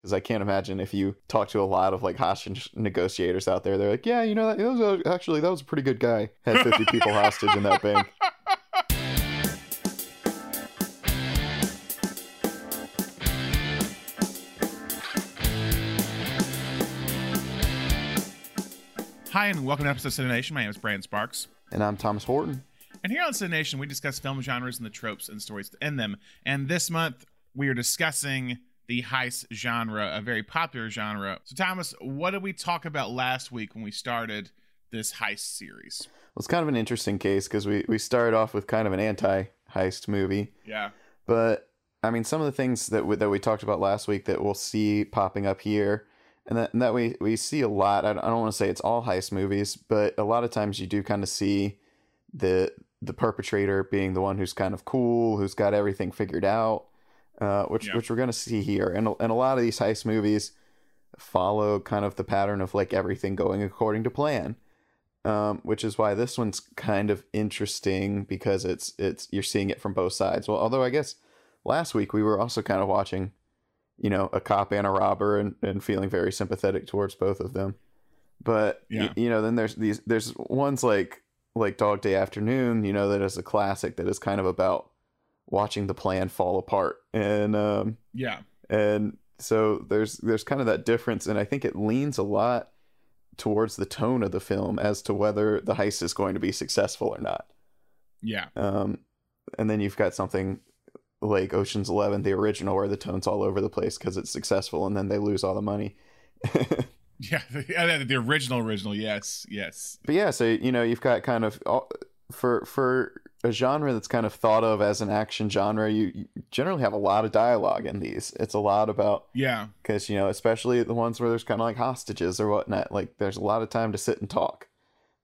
because I can't imagine if you talk to a lot of like hostage negotiators out there, they're like, yeah, you know, that, was a, actually that was a pretty good guy. Had 50 people hostage in that bank. Hi, and welcome to episode of Nation. My name is Brandon Sparks. And I'm Thomas Horton. And here on Nation, we discuss film genres and the tropes and stories in them. And this month, we are discussing the heist genre, a very popular genre. So, Thomas, what did we talk about last week when we started this heist series? Well, it's kind of an interesting case because we, we started off with kind of an anti heist movie. Yeah. But, I mean, some of the things that we, that we talked about last week that we'll see popping up here, and that, and that we, we see a lot. I don't, I don't want to say it's all heist movies, but a lot of times you do kind of see the the perpetrator being the one who's kind of cool, who's got everything figured out uh, which yeah. which we're gonna see here, and and a lot of these heist movies follow kind of the pattern of like everything going according to plan, um, which is why this one's kind of interesting because it's it's you're seeing it from both sides. Well, although I guess last week we were also kind of watching, you know, a cop and a robber and, and feeling very sympathetic towards both of them. But yeah. y- you know, then there's these there's ones like like Dog Day Afternoon, you know, that is a classic that is kind of about watching the plan fall apart. And um yeah. and so there's there's kind of that difference. And i think it leans a lot towards the tone of the film as to whether the heist is going to be successful or not. Yeah. Um and then you've got something like oceans 11 the original where the tone's all over the place because it's successful and then they lose all the money. Yeah the, the original original. Yes yes. But yeah so you know you've got kind of all, for for a genre that's kind of thought of as an action genre, you, you generally have a lot of dialogue in these. It's a lot about yeah, because you know, especially the ones where there's kind of like hostages or whatnot. Like there's a lot of time to sit and talk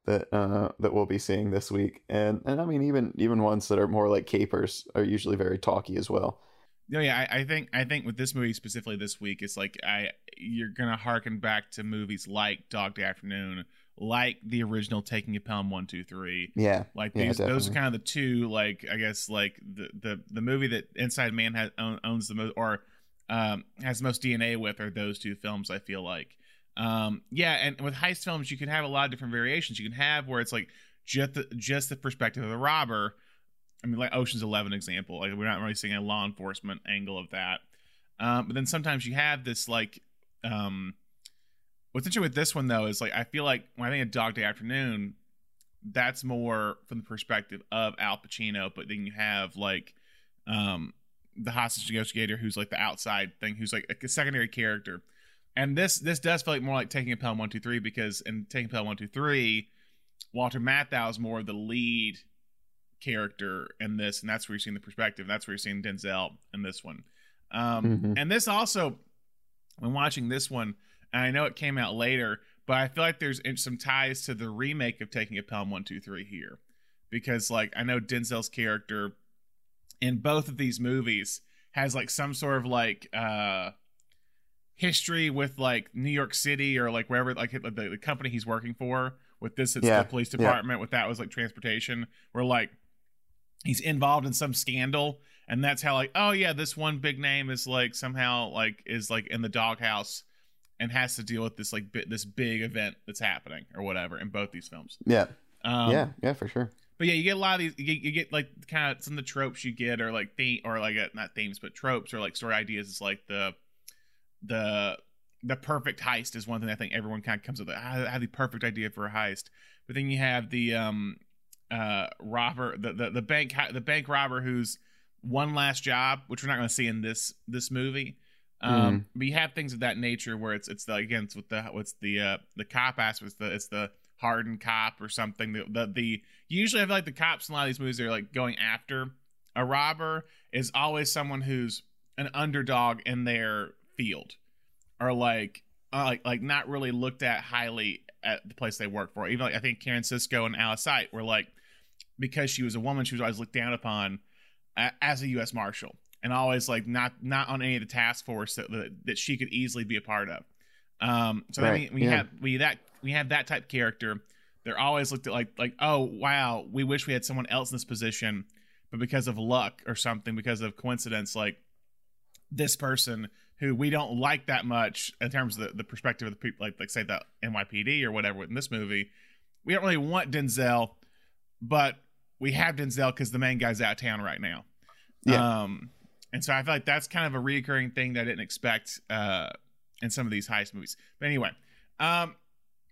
that uh, that we'll be seeing this week, and and I mean even even ones that are more like capers are usually very talky as well. No, yeah, I, I think I think with this movie specifically this week, it's like I you're gonna harken back to movies like Dog Day Afternoon like the original Taking a Pelham one two three. Yeah, like these, yeah, those are kind of the two. Like I guess like the the the movie that Inside Man has owns the most or um, has the most DNA with are those two films. I feel like. Um, yeah, and with heist films, you can have a lot of different variations. You can have where it's like just the, just the perspective of the robber. I mean, like Ocean's Eleven example. Like we're not really seeing a law enforcement angle of that. Um, but then sometimes you have this like um, What's interesting with this one though is like I feel like when I think of Dog Day Afternoon, that's more from the perspective of Al Pacino, but then you have like um the hostage negotiator who's like the outside thing, who's like a secondary character. And this this does feel like more like taking a Pelham one two three because in taking a Pelham one two three, Walter Matthau is more of the lead character in this, and that's where you're seeing the perspective. That's where you're seeing Denzel in this one. Um, mm-hmm. And this also, when watching this one, and I know it came out later, but I feel like there's some ties to the remake of Taking a Pelham One Two Three here, because like I know Denzel's character in both of these movies has like some sort of like uh history with like New York City or like wherever like the, the company he's working for. With this, it's yeah. the police department. Yeah. With that was like transportation. Where like he's involved in some scandal, and that's how like oh yeah, this one big name is like somehow like is like in the doghouse and has to deal with this like bi- this big event that's happening or whatever in both these films. Yeah. Um, yeah, yeah, for sure. But yeah, you get a lot of these. You get, you get like kind of some of the tropes you get, or like theme, or like uh, not themes, but tropes, or like story ideas. Is like the the the perfect heist is one thing I think everyone kind of comes with. I have the perfect idea for a heist, but then you have the um uh robber, the the, the bank the bank robber who's one last job, which we're not going to see in this this movie um, mm. But you have things of that nature where it's it's the, again it's with the what's the uh, the cop aspect. It's the it's the hardened cop or something. The, the the usually I feel like the cops in a lot of these movies are like going after a robber is always someone who's an underdog in their field or like uh, like like not really looked at highly at the place they work for. Even like I think Karen Sisco and Out of Sight were like because she was a woman, she was always looked down upon as a U.S. Marshal and always like not not on any of the task force that that, that she could easily be a part of. Um, so right. then we, we yeah. have we that we have that type of character. They're always looked at like like oh wow we wish we had someone else in this position, but because of luck or something because of coincidence like this person who we don't like that much in terms of the, the perspective of the people, like like say the NYPD or whatever in this movie. We don't really want Denzel, but we have Denzel because the main guy's out of town right now. Yeah. Um, and so I feel like that's kind of a reoccurring thing that I didn't expect uh, in some of these heist movies. But anyway, um,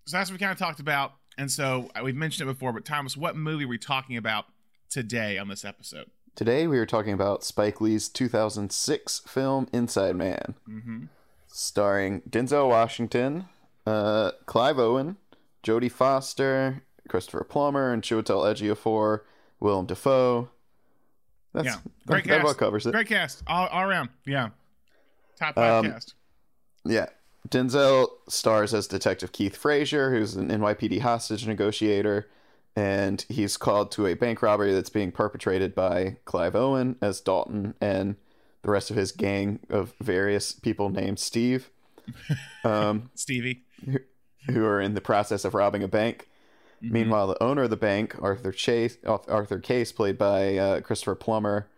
so that's what we kind of talked about. And so uh, we've mentioned it before, but Thomas, what movie are we talking about today on this episode? Today we are talking about Spike Lee's 2006 film Inside Man, Mm-hmm. starring Denzel Washington, uh, Clive Owen, Jodie Foster, Christopher Plummer, and Chiwetel Ejiofor, Willem Dafoe. That's, Yeah, great that, that cast. about covers it. Great cast, all, all around. Yeah, top five Um, cast. Yeah. Denzel stars as Detective Keith Frazier, who's an NYPD hostage negotiator, and he's called to a bank robbery that's being perpetrated by Clive Owen as Dalton and the rest of his gang of various people named Steve, um, Stevie. who are in the process of robbing a bank. Mhm. Meanwhile, the owner of the bank, Arthur Chase, Arthur Case, played by uh, Christopher Plummer,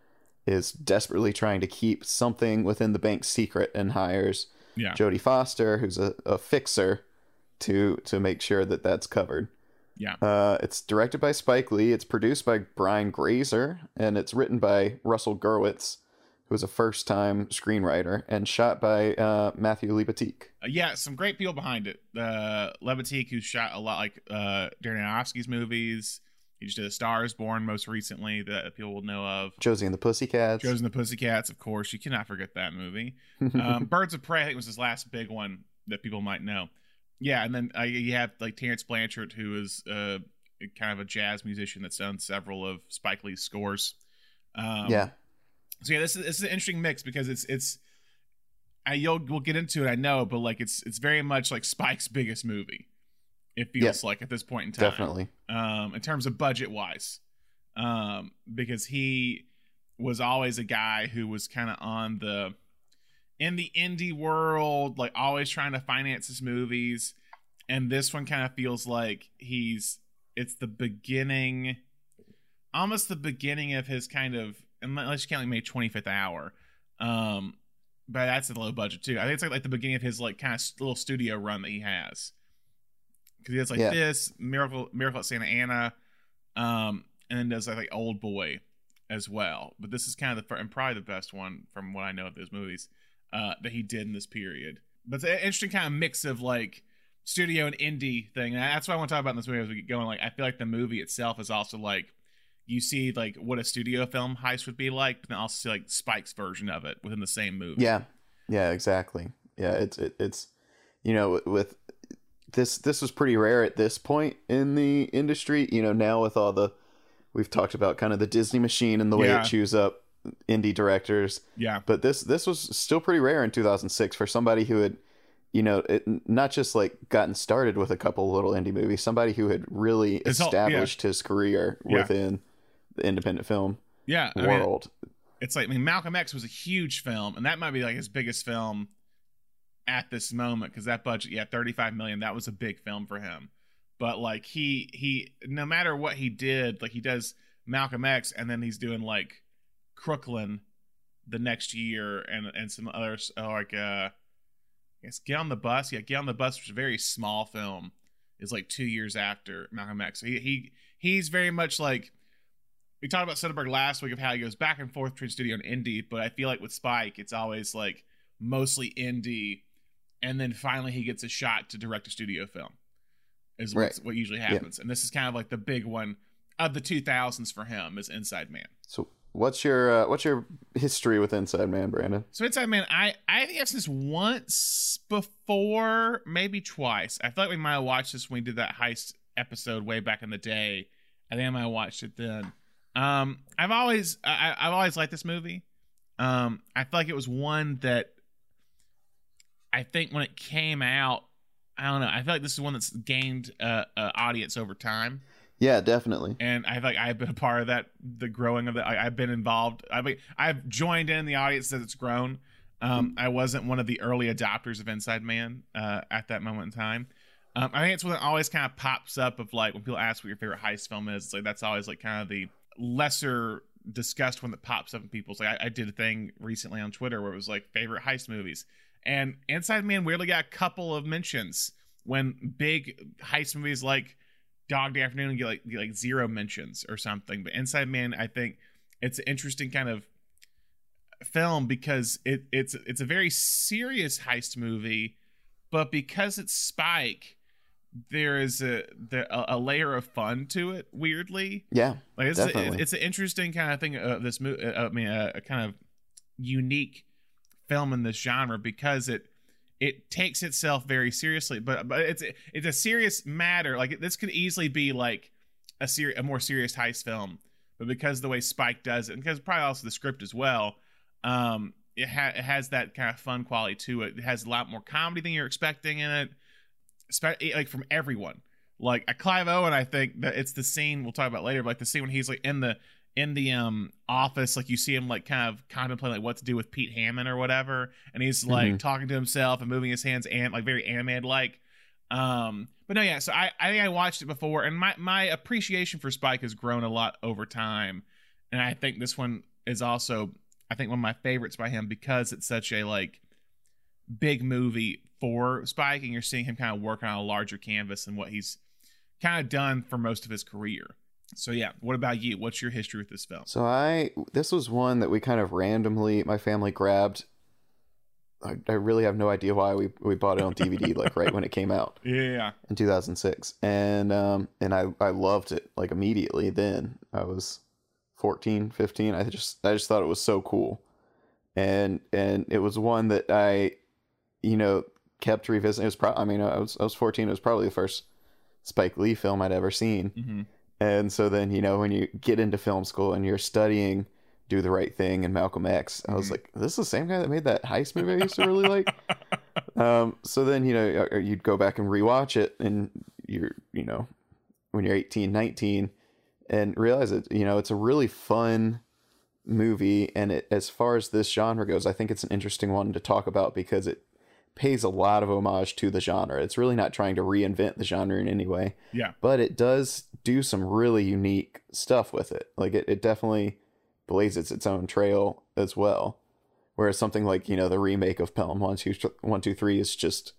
is desperately trying to keep something within the bank secret and hires Yeah. Jodie Foster, who's a, a fixer, to to make sure that that's covered. Yeah. Uh, it's directed by Spike Lee. It's produced by Brian Grazer, and it's written by Russell Gewirtz, who was a first time screenwriter, and shot by uh, Matthew Libatique. Uh, yeah, some great people behind it. Uh, Libatique, who shot a lot like uh, Darren Aronofsky's movies. He just did A Star is Born most recently that people will know of. Josie and the Pussycats. Josie and the Pussycats, of course. You cannot forget that movie. Um, Birds of Prey, I think, was his last big one that people might know. Yeah, and then uh, you have like Terence Blanchard, who is uh, kind of a jazz musician that's done several of Spike Lee's scores. Um, yeah, So yeah, this is this is an interesting mix because it's it's. I you'll we'll get into it, I know, but like it's it's very much like Spike's biggest movie. It feels like at this point in time, definitely. um, in terms of budget wise, um, because he was always a guy who was kind of on the in the indie world, like always trying to finance his movies, and this one kind of feels like he's it's the beginning, almost the beginning of his kind of unless you count like maybe twenty fifth hour, um, but that's a low budget too. I think it's like, like the beginning of his like kind of little studio run that he has. Because he does like Yeah. this miracle miracle at St. Anna um and then does like, like old boy as well. But this is kind of the fir- and probably the best one from what i know of those movies uh that he did in this period. But it's an interesting kind of mix of like studio and indie thing. And that's what i want to talk about in this movie as we get going. Like i feel like the movie itself is also like you see like what a studio film heist would be like but then also see like spike's version of it within the same movie Yeah, yeah, exactly. Yeah, it's it, it's you know with, this this was pretty rare at this point in the industry. You know now with all the we've talked about kind of the Disney machine and the way Yeah. it chews up indie directors, yeah but this this was still pretty rare in 2006 for somebody who had you know it, not just like gotten started with a couple little indie movies, somebody who had really His whole- yeah. established his career Yeah. within the independent film yeah I mean, world. it's like I mean Malcolm X was a huge film, and that might be like his biggest film at this moment because that budget, yeah, thirty five million, that was a big film for him. But like he he, no matter what he did, like he does Malcolm X, and then he's doing like Crooklyn the next year, and and some others uh, like uh, I guess Get on the Bus, yeah, Get on the Bus, which is a very small film, is like two years after Malcolm X. So he he he's very much like we talked about Soderbergh last week of how he goes back and forth between studio and indie, but I feel like with Spike, it's always like mostly indie, and then finally he gets a shot to direct a studio film, is what's, what usually happens. And this is kind of like the big one of the 2000s for him is Inside Man. So what's your uh, what's your history with Inside Man, Brandon? So Inside Man, I I think I've seen this once before, maybe twice. I feel like we might have watched this when we did that heist episode way back in the day. I think I might have watched it then. Um, I've always I, I've always liked this movie. Um, I feel like it was one that I think when it came out, I don't know. I feel like this is one that's gained uh, uh audience over time Yeah, definitely. and I feel like I've been a part of that, the growing of that. I, I've been involved. I've I've joined in the audience as it's grown. Um, I wasn't one of the early adopters of Inside Man uh, at that moment in time. Um, I think it's one that always kind of pops up of like when people ask what your favorite heist film is. It's like that's always like kind of the lesser discussed one that pops up in people's like I, I did a thing recently on Twitter where it was like favorite heist movies, and Inside Man weirdly got a couple of mentions when big heist movies like Dog Day Afternoon get like get like zero mentions or something. But Inside Man, I think it's an interesting kind of film because it it's it's a very serious heist movie, but because it's Spike, there is a the, a, layer of fun to it. Weirdly, Yeah. like it's Definitely. a, it's an interesting kind of thing of this movie. Uh, I mean, a, a kind of unique film in this genre because it it takes itself very seriously, but but it's it's a serious matter. Like this could easily be like a ser- a more serious heist film, but because the way Spike does it, and because probably also the script as well, um, it, ha- it has that kind of fun quality to it. It has a lot more comedy than you're expecting in it, like from everyone. Like a Clive Owen, I think that it's the scene we'll talk about later, but like the scene when he's like in the in the um office, like you see him like kind of contemplating like what to do with Pete Hammond or whatever, and he's like Mhm. talking to himself and moving his hands and like very animated like. Um, but no, yeah. So I I think I watched it before, and my my appreciation for Spike has grown a lot over time, and I think this one is also I think one of my favorites by him because it's such a like big movie for Spike, and you're seeing him kind of working on a larger canvas than what he's kind of done for most of his career. So yeah, what about you? What's your history with this film? So I this was one that we kind of randomly my family grabbed. I, I really have no idea why we we bought it on DVD like right when it came out Yeah, in 2006 and um and I I loved it like immediately then. I was 14, 15. I just I just thought it was so cool. And and it was one that I you know kept revisiting. It was probably I mean I was I was 14. It was probably the first Spike Lee film I'd ever seen. hmm And so then, you know, when you get into film school and you're studying Do the Right Thing and Malcolm X, I was Mhm. like, this is the same guy that made that heist movie I used to really like. Um, so then, you know, uh, you'd go back and rewatch it and you're, you know, when you're 18, 19 and realize it, you know, it's a really fun movie. And it, as far as this genre goes, I think it's an interesting one to talk about because it pays a lot of homage to the genre. It's really not trying to reinvent the genre in any way yeah, but it does do some really unique stuff with it. Like it, it definitely blazes its own trail as well. Whereas something like you know the remake of Pelham One Two One Two Three is just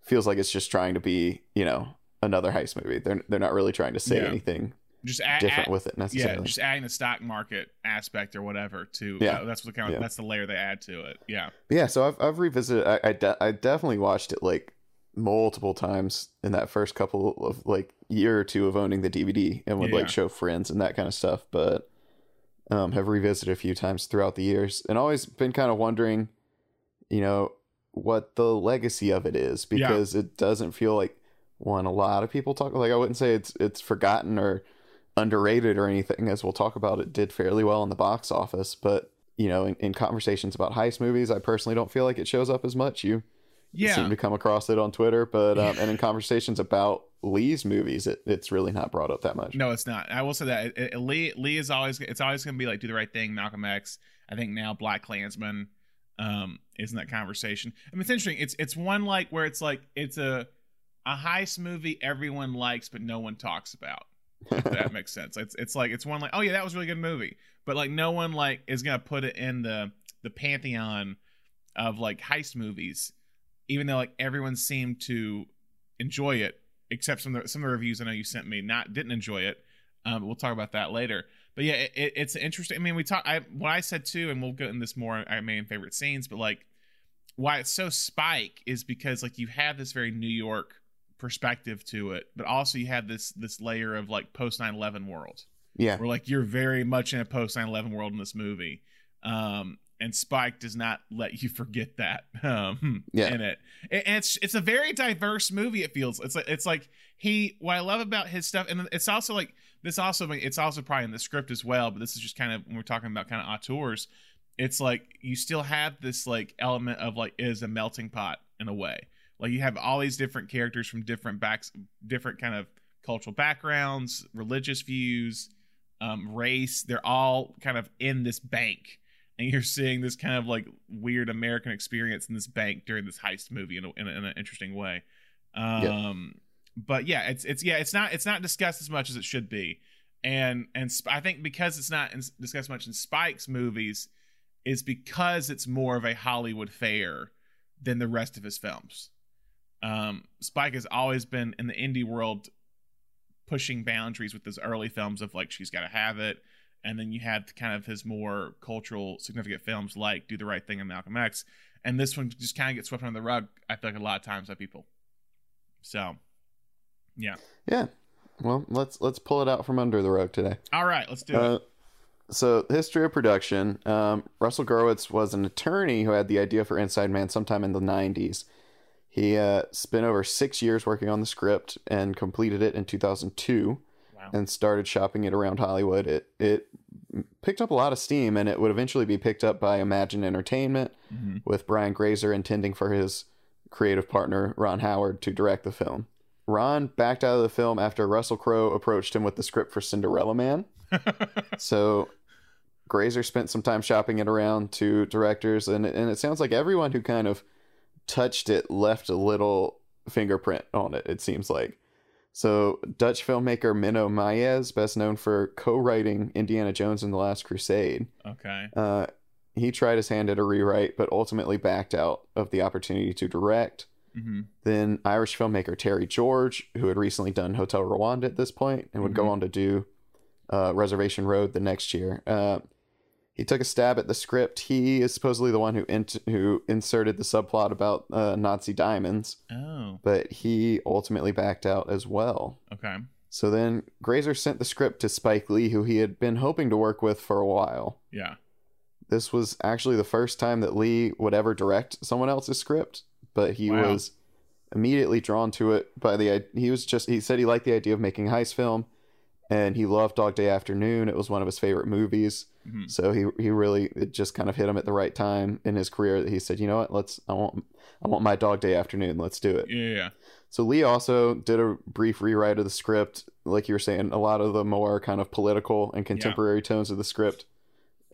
feels like it's just trying to be you know another heist movie. They're they're not really trying to say Yeah. anything just add, different add- with it yeah, just adding the stock market aspect or whatever to Yeah. uh, that's what kind of Yeah. that's the layer they add to it. Yeah, yeah, so I've I've revisited. I I, de- I definitely watched it like multiple times in that first couple of like year or two of owning the DVD and would Yeah. like show friends and that kind of stuff. But um, have revisited a few times throughout the years and always been kind of wondering, you know, what the legacy of it is Yeah. because it doesn't feel like one a lot of people talk like I wouldn't say it's it's forgotten or underrated or anything as we'll talk about it did fairly well in the box office but you know in, in conversations about heist movies i personally don't feel like it shows up as much you yeah, seem to come across it on twitter but um, and in conversations about lee's movies it, it's really not brought up that much No, it's not. I will say that it, it- Lee Lee is always it's always going to be like do the right thing, Malcolm X. I think now BlacKkKlansman um is in that conversation. I mean, it's interesting. It's it's one like where it's like it's a a heist movie everyone likes but no one talks about. If that makes sense. It's it's like it's one like oh yeah that was a really good movie, but like no one like is gonna put it in the the pantheon of like heist movies, even though like everyone seemed to enjoy it except some of the, some of the reviews I know you sent me not didn't enjoy it. Um, we'll talk about that later. But yeah, it, it, it's interesting. I mean, we talk. I what I said too, and we'll get in this more. I main favorite scenes, but like why it's so Spike is because like you have this very New York perspective to it, but also you have this this layer of like post 9/11 world yeah where like you're very much in a post 9/11 world in this movie. Um, and Spike does not let you forget that um, Yeah. in it. And it's it's a very diverse movie. It feels it's like it's like he. What I love about his stuff, and it's also like this. Also, it's also probably in the script as well. But this is just kind of when we're talking about kind of auteurs. It's like you still have this like element of like it is a melting pot in a way. Like you have all these different characters from different backs, different kind of cultural backgrounds, religious views, um, race. They're all kind of in this bank, and you're seeing this kind of like weird American experience in this bank during this heist movie in, a, in, a, in an interesting way. Um, but yeah, it's it's yeah, it's not it's not discussed as much as it should be, and and Sp- I think because it's not in, discussed much in Spike's movies, is because it's more of a Hollywood fair than the rest of his films. Um, Spike has always been in the indie world pushing boundaries with his early films of like She's Gotta Have It, and then you had kind of his more cultural significant films like Do the Right Thing and Malcolm X, and this one just kind of gets swept under the rug. I feel like a lot of times by people. So, yeah. Yeah. Well, let's let's pull it out from under the rug today. All right, let's do Uh, it. so, history of production. Um, Russell Gewirtz was an attorney who had the idea for Inside Man sometime in the 90s. He uh, spent over six years working on the script and completed it in 2002 Wow. and started shopping it around Hollywood. It, it picked up a lot of steam and it would eventually be picked up by Imagine Entertainment hmm with Brian Grazer intending for his creative partner, Ron Howard, to direct the film. Ron backed out of the film after Russell Crowe approached him with the script for Cinderella Man. So Grazer spent some time shopping it around to directors, and and it sounds like everyone who kind of touched it left a little fingerprint on it. It seems like. So Dutch filmmaker Menno Meyjes, best known for co-writing Indiana Jones and the Last Crusade, okay. uh, he tried his hand at a rewrite, but ultimately backed out of the opportunity to direct. hmm Then Irish filmmaker Terry George, who had recently done Hotel Rwanda at this point and would go Mhm. on to do uh, Reservation Road the next year. Uh, he took a stab at the script. He is supposedly the one who who inserted the subplot about uh, Nazi diamonds, Oh, but he ultimately backed out as well. okay. So then Grazer sent the script to Spike Lee, who he had been hoping to work with for a while. Yeah. This was actually the first time that Lee would ever direct someone else's script, but he Wow. was immediately drawn to it by the he was just he said he liked the idea of making a heist film and he loved Dog Day Afternoon. It was one of his favorite movies. Mhm. So he he really it just kind of hit him at the right time in his career that he said, "You know what? Let's I want I want my Dog Day Afternoon. Let's do it." Yeah, yeah. So Lee also did a brief rewrite of the script, like you were saying. A lot of the more kind of political and contemporary tones of the script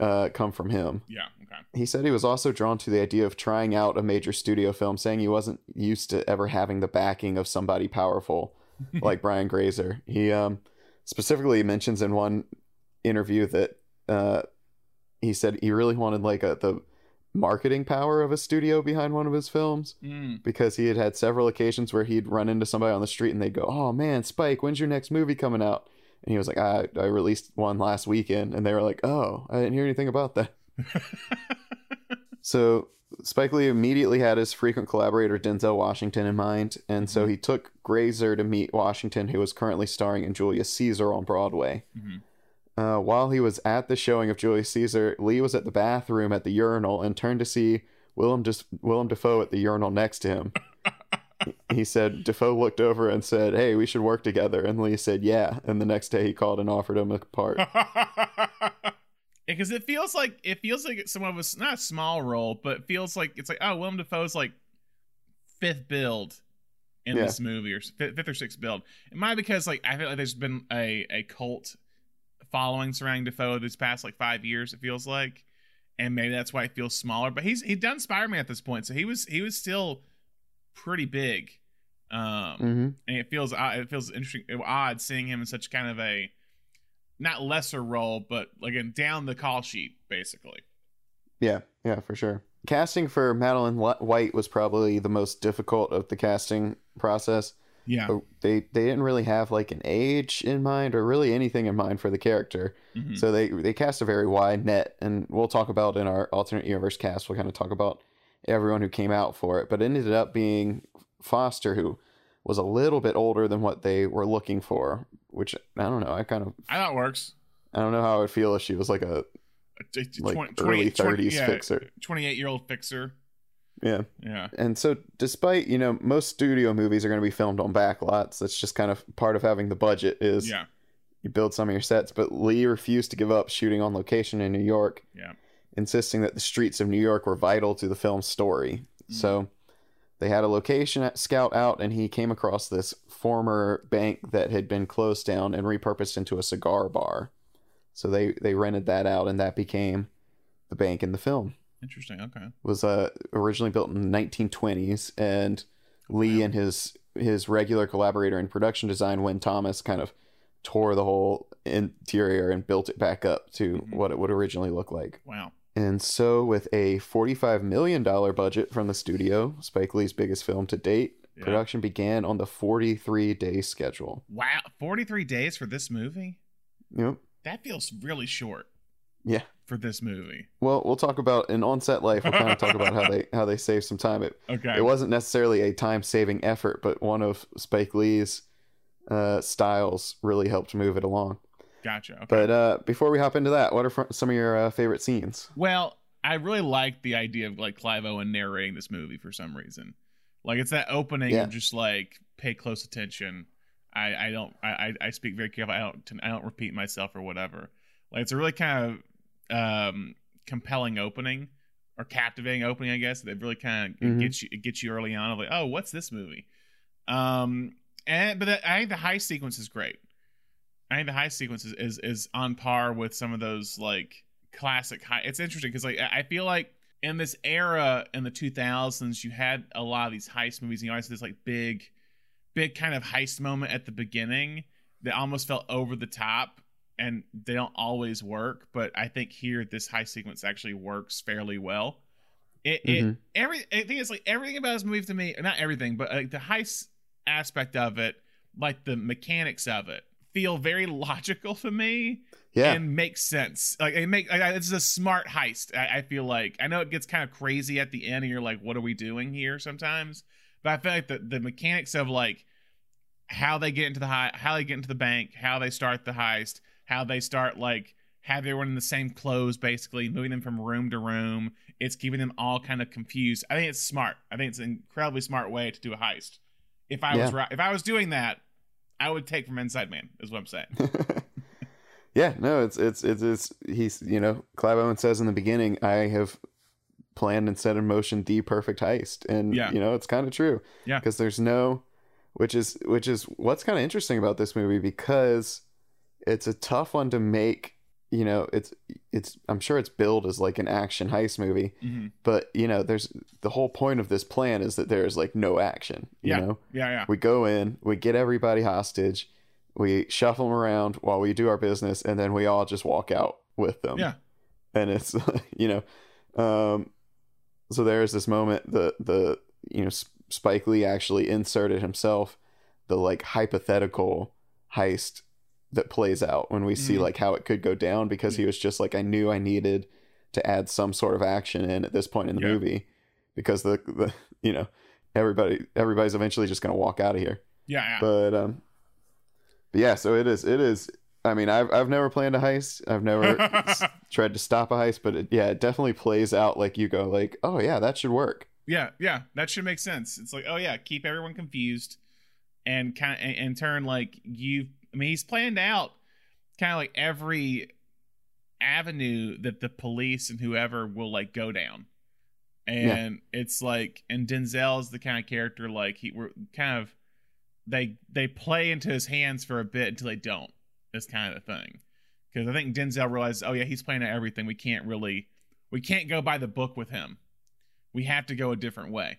uh, come from him. Yeah. Okay. He said he was also drawn to the idea of trying out a major studio film, saying he wasn't used to ever having the backing of somebody powerful like Brian Grazer. He um, specifically he mentions in one interview that uh, he said he really wanted like a, the marketing power of a studio behind one of his films Mm. because he had had several occasions where he'd run into somebody on the street and they'd go, "Oh man, Spike, when's your next movie coming out?" And he was like, "I I released one last weekend," and they were like, "Oh, I didn't hear anything about that." So Spike Lee immediately had his frequent collaborator Denzel Washington in mind, and so he took Grazer to meet Washington, who was currently starring in Julius Caesar on Broadway. Mhm. Uh, while he was at the showing of Julius Caesar, Lee was at the bathroom at the urinal and turned to see Willem, Des- Willem Dafoe at the urinal next to him. he said Dafoe looked over and said, "Hey, we should work together." And Lee said, "Yeah." And the next day, he called and offered him a part. because it feels like it feels like it's somewhat of a not a small role, but it feels like it's like oh Willem Dafoe's like fifth build in Yeah. this movie or fifth, fifth or sixth build. It might be because like I feel like there's been a a cult following surrounding Dafoe this past like five years. It feels like, and maybe that's why it feels smaller. But he's he'd done Spider Man at this point, so he was he was still pretty big. Um, hmm and it feels it feels interesting odd seeing him in such kind of a not lesser role but like a down the call sheet basically Yeah, yeah, for sure. Casting for Madeline White was probably the most difficult of the casting process. yeah They they didn't really have like an age in mind or really anything in mind for the character. Mhm. So they they cast a very wide net, and we'll talk about in our alternate universe cast. We'll kind of talk about everyone who came out for it, but it ended up being Foster, who was a little bit older than what they were looking for. Which I don't know. I kind of i thought it works I don't know how I would feel if she was like a A t- t- like 20 early thirties yeah, fixer. 28 year old fixer Yeah. yeah And so, despite you know, most studio movies are going to be filmed on backlots. That's just kind of part of having the budget. Is yeah you build some of your sets. But Lee refused to give up shooting on location in New York, yeah insisting that the streets of New York were vital to the film's story. Mm. So they had a location scout out, and he came across this former bank that had been closed down and repurposed into a cigar bar. So they they rented that out, and that became the bank in the film interesting okay was uh, originally built in the 1920s, and Lee Wow. and his his regular collaborator in production design, Wynn Thomas, kind of tore the whole interior and built it back up to Mhm. what it would originally look like. Wow. And so, with a $45 million budget from the studio, Spike Lee's biggest film to date, Yeah. production began on the 43 day schedule. Wow. 43 days for this movie? Yep. That feels really short Yeah. for this movie. Well, we'll talk about in on-set life. We'll kind of talk about how they how they saved some time. It Okay. it wasn't necessarily a time-saving effort, but one of Spike Lee's uh, styles really helped move it along. Gotcha. Okay. But uh, before we hop into that, what are some of your uh, favorite scenes? Well, I really like the idea of like Clive Owen narrating this movie for some reason. Like it's that opening Yeah. of just like pay close attention. I I don't I I- speak very carefully. I don't I don't repeat myself or whatever. Like it's a really kind of um compelling opening or captivating opening, I guess. That really kind of Mhm. gets you it gets you early on of like, oh, what's this movie? Um, and but the, I think the high sequence is great. I think the high sequence is, is is on par with some of those like classic high. It's interesting because like I feel like in this era in the 2000s, you had a lot of these heist movies. And you always had this like big, big kind of heist moment at the beginning that almost felt over the top, and they don't always work. But I think here this heist sequence actually works fairly well. It, it Mhm. every I think it's like everything about this movie to me, not everything, but like the heist aspect of it, like the mechanics of it, feel very logical to me Yeah, and makes sense. Like it make like, it's a smart heist. I, I feel like I know it gets kind of crazy at the end, and you're like, "What are we doing here?" Sometimes, but I feel like the the mechanics of like how they get into the high, how they get into the bank, how they start the heist, how they start like have everyone in the same clothes, basically moving them from room to room. It's keeping them all kind of confused. I think it's smart. I think it's an incredibly smart way to do a heist. If I was Yeah. right, if I was doing that, I would take from Inside Man. Is what I'm saying. yeah. No, it's it's it's it's he's you know Clive Owen says in the beginning, I have planned and set in motion the perfect heist, and Yeah. you know it's kind of true. Yeah. because there's no, which is which is what's kind of interesting about this movie because it's a tough one to make. You know, it's it's I'm sure it's billed as like an action heist movie, hmm but you know, there's the whole point of this plan is that there's like no action. You Yeah. know, Yeah, yeah. we go in, we get everybody hostage, we shuffle them around while we do our business, and then we all just walk out with them. Yeah. and it's you know, um, so there's this moment the the you know Spike Lee actually inserted himself the like hypothetical heist that plays out when we see Mhm. like how it could go down because he was just like I knew I needed to add some sort of action in at this point in the Yeah. movie because the the you know everybody everybody's eventually just gonna walk out of here Yeah, yeah. but um but yeah so it is it is i mean i've, I've never planned a heist i've never s- tried to stop a heist but it, yeah it definitely plays out like you go like oh yeah that should work yeah, yeah. That should make sense. It's like, oh yeah, keep everyone confused, and kind of in turn, like you. I mean, he's planned out kind of like every avenue that the police and whoever will like go down, and it's like, and Denzel's the kind of character like he we're kind of they they play into his hands for a bit until they don't. Is kind of the thing. Because I think Denzel realizes, oh yeah, he's playing at everything. We can't really, we can't go by the book with him. We have to go a different way.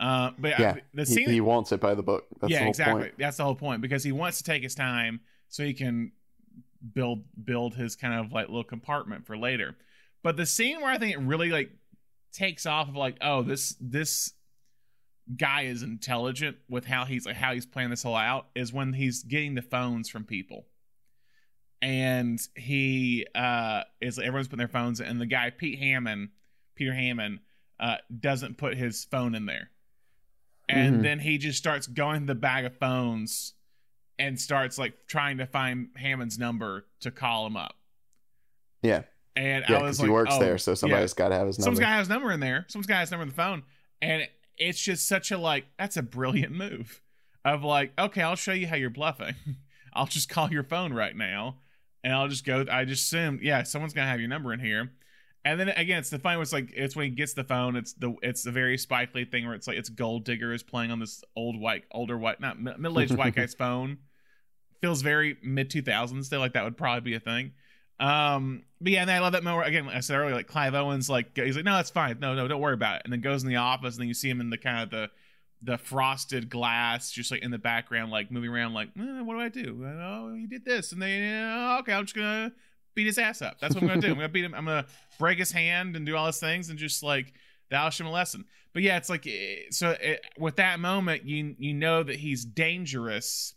Uh, but Yeah, I, the scene, he wants it by the book that's yeah, whole exactly. point That's the whole point because he wants to take his time so he can build build his kind of like little compartment for later. But the scene where I think it really like takes off of like, oh, this this guy is intelligent with how he's like how he's playing this whole out is when he's getting the phones from people. And he uh is everyone's putting their phones in, and the guy Pete Hammond, Peter Hammond, uh, doesn't put his phone in there. And Mhm. then he just starts going to the bag of phones and starts like trying to find Hammond's number to call him up. yeah And yeah I was like, he works oh, there so yeah. somebody's got to have his Someone's number got to have his number in there. Someone's got his number on the phone. And it's just such a like, that's a brilliant move of like, okay, I'll show you how you're bluffing. I'll just call your phone right now. And I'll just go, I just assumed, yeah, someone's gonna have your number in here. And then again, it's the fun was like it's when he gets the phone, it's the it's a very Spike Lee thing where it's like it's Gold Digger is playing on this old white, older white, not middle aged white guy's phone. Feels very mid two thousands still, like that would probably be a thing. Um, but yeah, and I love that moment again. Like I said earlier, like Clive Owens, like he's like, no, it's fine, no, no, don't worry about it. And then goes in the office, and then you see him in the kind of the the frosted glass just like in the background, like moving around, like eh, what do I do? Oh, he did this, and then oh, okay, I'm just gonna beat his ass up. That's what I'm gonna do. I'm gonna beat him. I'm gonna break his hand and do all those things, and just like thou shalt a lesson. But yeah, it's like eh, so it, with that moment, you you know that he's dangerous,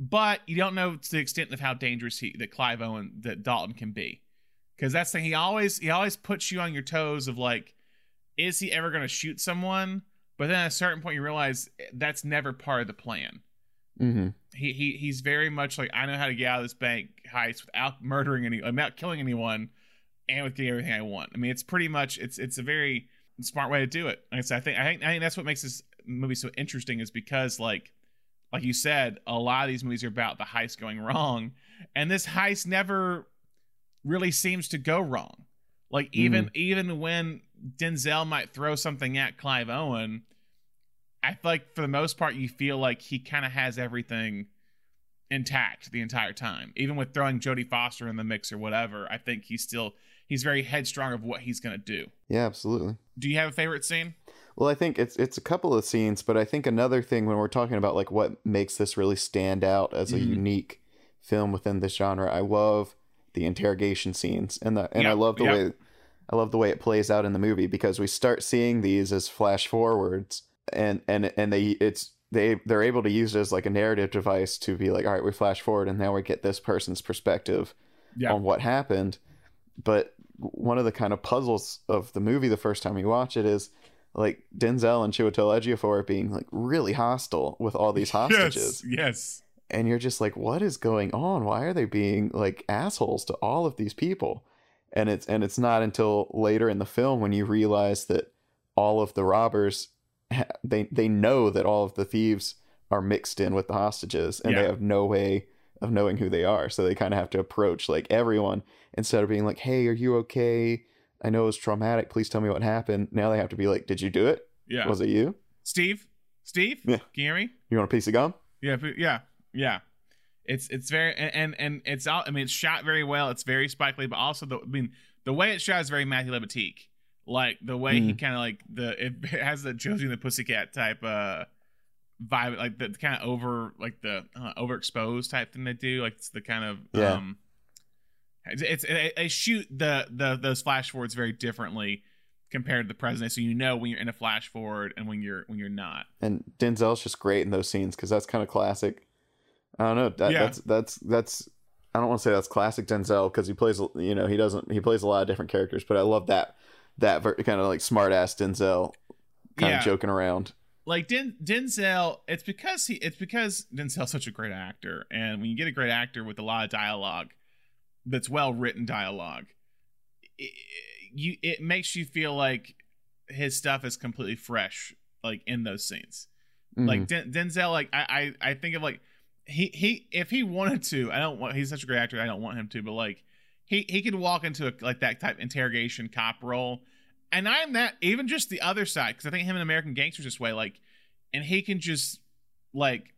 but you don't know to the extent of how dangerous he that Clive Owen that Dalton can be, because that's the thing. He always he always puts you on your toes of like, is he ever gonna shoot someone? But then at a certain point, you realize that's never part of the plan. Mm-hmm. He he he's very much like I know how to get out of this bank heist without murdering any, without killing anyone, and with getting everything I want. I mean, it's pretty much it's it's a very smart way to do it. Like I, said, I think I think I think that's what makes this movie so interesting is because like like you said, a lot of these movies are about the heist going wrong, and this heist never really seems to go wrong. Like even mm. even when Denzel might throw something at Clive Owen, I feel like for the most part you feel like he kind of has everything intact the entire time. Even with throwing Jodie Foster in the mix or whatever, I think he's still he's very headstrong of what he's gonna do. Yeah, absolutely. Do you have a favorite scene? Well, I think it's it's a couple of scenes, but I think another thing when we're talking about like what makes this really stand out as a mm. unique film within this genre, I love the interrogation scenes and the and yep. I love the yep. way I love the way it plays out in the movie because we start seeing these as flash forwards and and and they it's they they're able to use it as like a narrative device to be like all right we flash forward and now we get this person's perspective yeah. on what happened but one of the kind of puzzles of the movie the first time you watch it is like Denzel and Chiwetel Ejiofor being like really hostile with all these hostages. Yes, yes. And you're just like, what is going on? Why are they being like assholes to all of these people? And it's and it's not until later in the film when you realize that all of the robbers they they know that all of the thieves are mixed in with the hostages and yeah. they have no way of knowing who they are. So they kind of have to approach like everyone instead of being like hey are you okay? I know it was traumatic. Please tell me what happened. Now they have to be like did you do it? Yeah. Was it you? Steve? Steve? Yeah. Can you hear me? You want a piece of gum? Yeah yeah yeah. It's it's very and and, it's all i mean it's shot very well. It's very Spike Lee, but also the i mean the way it's shot is very matthew libatique like the way mm. he kind of like the it has the Josie and the Pussycat type uh vibe, like the kind of over like the uh, overexposed type thing they do. Like it's the kind of yeah. um, it's, it's they shoot the the those flash forwards very differently compared to the present, so you know when you're in a flash forward and when you're when you're not. And Denzel's just great in those scenes because that's kind of classic. I don't know. That, yeah. That's that's that's. I don't want to say that's classic Denzel because he plays. You know, he doesn't. He plays a lot of different characters, but I love that that ver- kind of like smart ass Denzel kind yeah. of joking around. Like Den- Denzel, it's because he it's because Denzel's such a great actor, and when you get a great actor with a lot of dialogue, that's well written dialogue, it, you it makes you feel like his stuff is completely fresh, like in those scenes. Mm-hmm. Like Den- Denzel, like I, I I think of like he he if he wanted to, I don't want he's such a great actor, I don't want him to, but like he he could walk into a, like that type interrogation cop role and I'm that even just the other side because I think him and American Gangsters this way like, and he can just like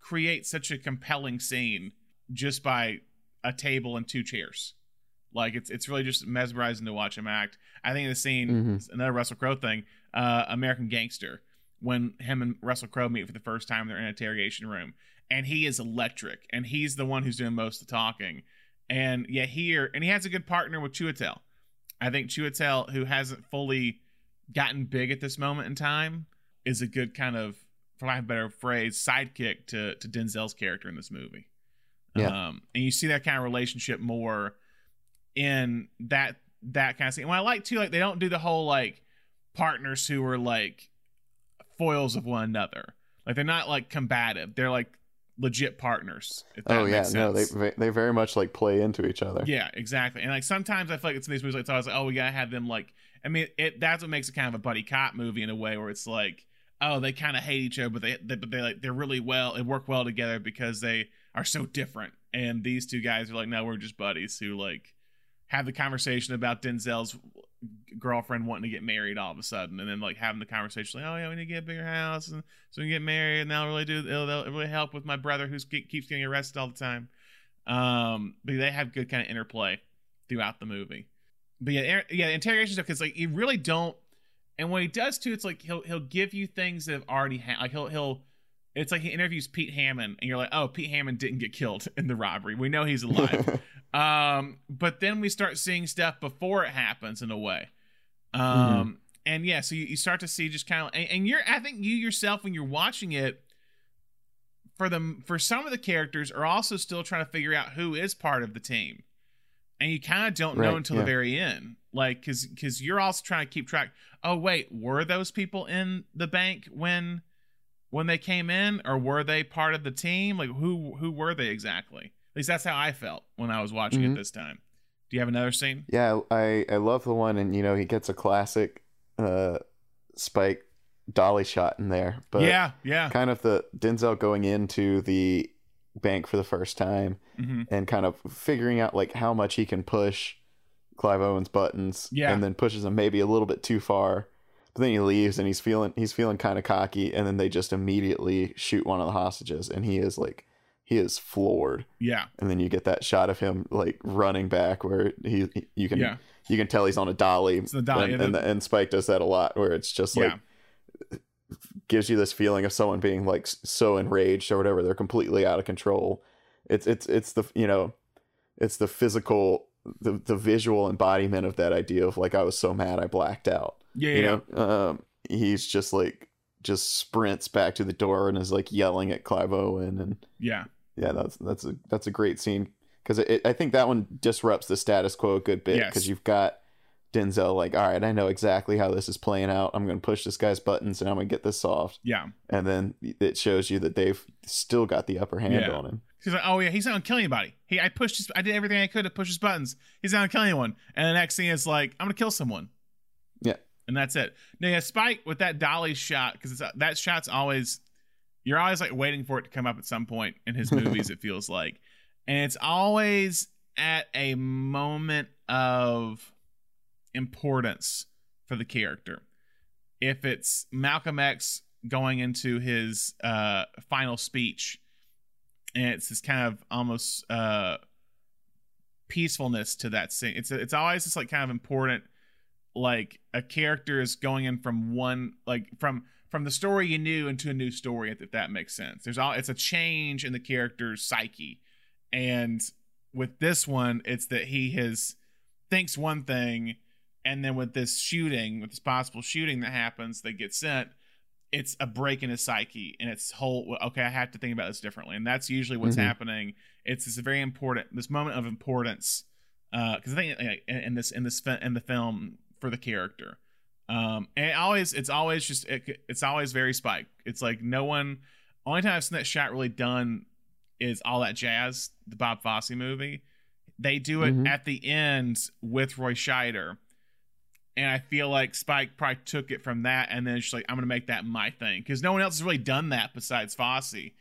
create such a compelling scene just by a table and two chairs. Like it's it's really just mesmerizing to watch him act. I think the scene mm-hmm. another Russell Crowe thing, uh, American Gangster, when him and Russell Crowe meet for the first time, they're in an interrogation room, and he is electric, and he's the one who's doing most of the talking. And yeah, here and he has a good partner with Chiwetel I think Chiwetel, who hasn't fully gotten big at this moment in time, is a good kind of, for lack of a better phrase, sidekick to to Denzel's character in this movie. Yeah. Um, and you see that kind of relationship more in that that kind of scene. Well, I like too, like they don't do the whole like partners who are like foils of one another. Like they're not like combative. They're like legit partners. oh yeah, no, they they very much like play into each other. Yeah, exactly. And like sometimes I feel like it's in these movies like I was like, oh, we gotta have them like. I mean, it that's what makes it kind of a buddy cop movie in a way where it's like, oh, they kind of hate each other, but they, they but they like they're really well, they work well together because they are so different. And these two guys are like, no, we're just buddies who like have the conversation about Denzel's girlfriend wanting to get married all of a sudden, and then like having the conversation like, oh yeah, we need to get a bigger house, and so we can get married, and that'll really do, it'll, it'll really help with my brother who keeps getting arrested all the time. Um, but they have good kind of interplay throughout the movie. But yeah, yeah, interrogation stuff because like you really don't. And when he does too, it's like he'll he'll give you things that have already happened. Like he'll he'll it's like he interviews Pete Hammond, and you're like, oh, Pete Hammond didn't get killed in the robbery. We know he's alive. um, but then we start seeing stuff before it happens in a way. Um, mm-hmm. and yeah, so you, you, start to see just kind of, and, and you're, I think you yourself when you're watching it, for them, for some of the characters are also still trying to figure out who is part of the team, and you kind of don't right, know until yeah. the very end, like because because you're also trying to keep track. Oh wait, were those people in the bank when? when they came in, or were they part of the team? Like who who were they exactly? At least that's how I felt when I was watching mm-hmm. it this time. Do you have another scene? Yeah, I I love the one, and you know he gets a classic uh Spike dolly shot in there. But yeah, yeah, kind of the Denzel going into the bank for the first time mm-hmm. and kind of figuring out like how much he can push Clive Owen's buttons. Yeah, and then pushes him maybe a little bit too far but then he leaves and he's feeling he's feeling kind of cocky, and then they just immediately shoot one of the hostages, and he is like he is floored. Yeah. And then you get that shot of him like running back where he you can yeah. you can tell he's on a dolly. It's the dolly and, and, the, and Spike does that a lot where it's just like yeah. gives you this feeling of someone being like so enraged or whatever they're completely out of control. It's it's it's the you know it's the physical the the visual embodiment of that idea of like I was so mad I blacked out. Yeah, you know, um, he's just like just sprints back to the door and is like yelling at Clive Owen and yeah, yeah, that's that's a that's a great scene because I think that one disrupts the status quo a good bit because yes. you've got Denzel like, all right, I know exactly how this is playing out. I'm going to push this guy's buttons and I'm going to get this soft. Yeah, and then it shows you that they've still got the upper hand yeah. on him. He's like, oh yeah, he's not gonna kill anybody. He, I pushed, his, I did everything I could to push his buttons. He's not gonna kill anyone. And the next thing is like, I'm gonna kill someone. Yeah, and that's it. Now, yeah, Spike with that dolly shot because that shot's always you're always like waiting for it to come up at some point in his movies. it feels like, and it's always at a moment of importance for the character. If it's Malcolm X going into his uh, final speech, and it's this kind of almost uh, peacefulness to that scene. It's it's always this like kind of important like a character is going in from one like from from the story you knew into a new story if that makes sense there's all it's a change in the character's psyche and with this one it's that he has thinks one thing and then with this shooting with this possible shooting that happens that gets sent it's a break in his psyche and it's whole okay i have to think about this differently and that's usually what's mm-hmm. happening it's this very important this moment of importance uh, because uh, i think in this in this in the film for the character. Um, and it always it's always just it, it's always very Spike. It's like no one. Only time I've seen that shot really done is all that jazz, the Bob Fosse movie. They do it mm-hmm. at the end with Roy Scheider, and I feel like Spike probably took it from that, and then it's just like I'm gonna make that my thing because no one else has really done that besides Fosse.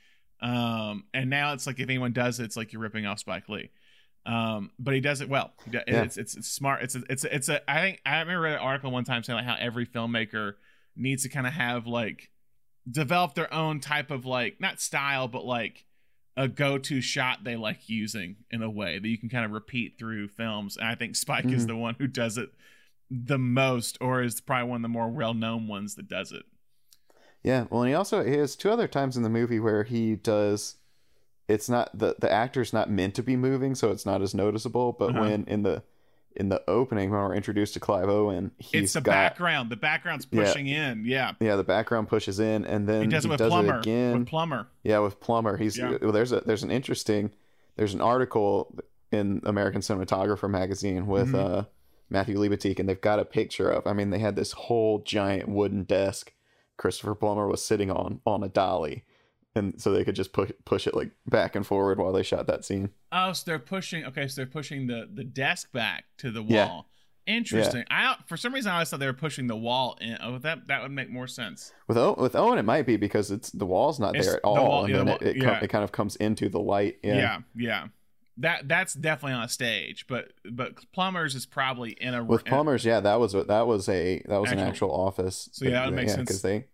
Um, and now it's like if anyone does it, it's like you're ripping off Spike Lee. Um, but he does it well. yeah. It's, it's, it's smart. It's a, it's a, it's a. I think I remember read an article one time saying like how every filmmaker needs to kind of have like develop their own type of like not style, but like a go-to shot they like using in a way that you can kind of repeat through films. And I think Spike mm-hmm. is the one who does it the most, or is probably one of the more well-known ones that does it. Yeah, well, and he also he has two other times in the movie where he does it's not the the actor's not meant to be moving, so it's not as noticeable. But uh-huh. when in the in the opening when we're introduced to Clive Owen, he's it's the got, background. The background's pushing yeah, in. Yeah, yeah. The background pushes in, and then he does it with does Plummer. It again. With Plummer. Yeah, with Plummer. He's yeah. well, there's a there's an interesting there's an article in American Cinematographer magazine with mm-hmm. uh, Matthew Libatique, and they've got a picture of. I mean, they had this whole giant wooden desk Christopher Plummer was sitting on on a dolly and so they could just push push it like back and forward while they shot that scene. Oh, so they're pushing. Okay, so they're pushing the the desk back to the wall. Yeah. Interesting. Yeah. I for some reason I always thought they were pushing the wall in. Oh, that that would make more sense. With o- with Owen, it might be because it's the wall's not it's there at all, wall, and yeah, then the it, it, com- it, kind of comes into the light. Yeah. yeah, yeah. That that's definitely on a stage, but but Plummer's is probably in a room. with Plummer's. yeah, that was a, that was a that was actual, an actual office. So yeah, that would make sense because they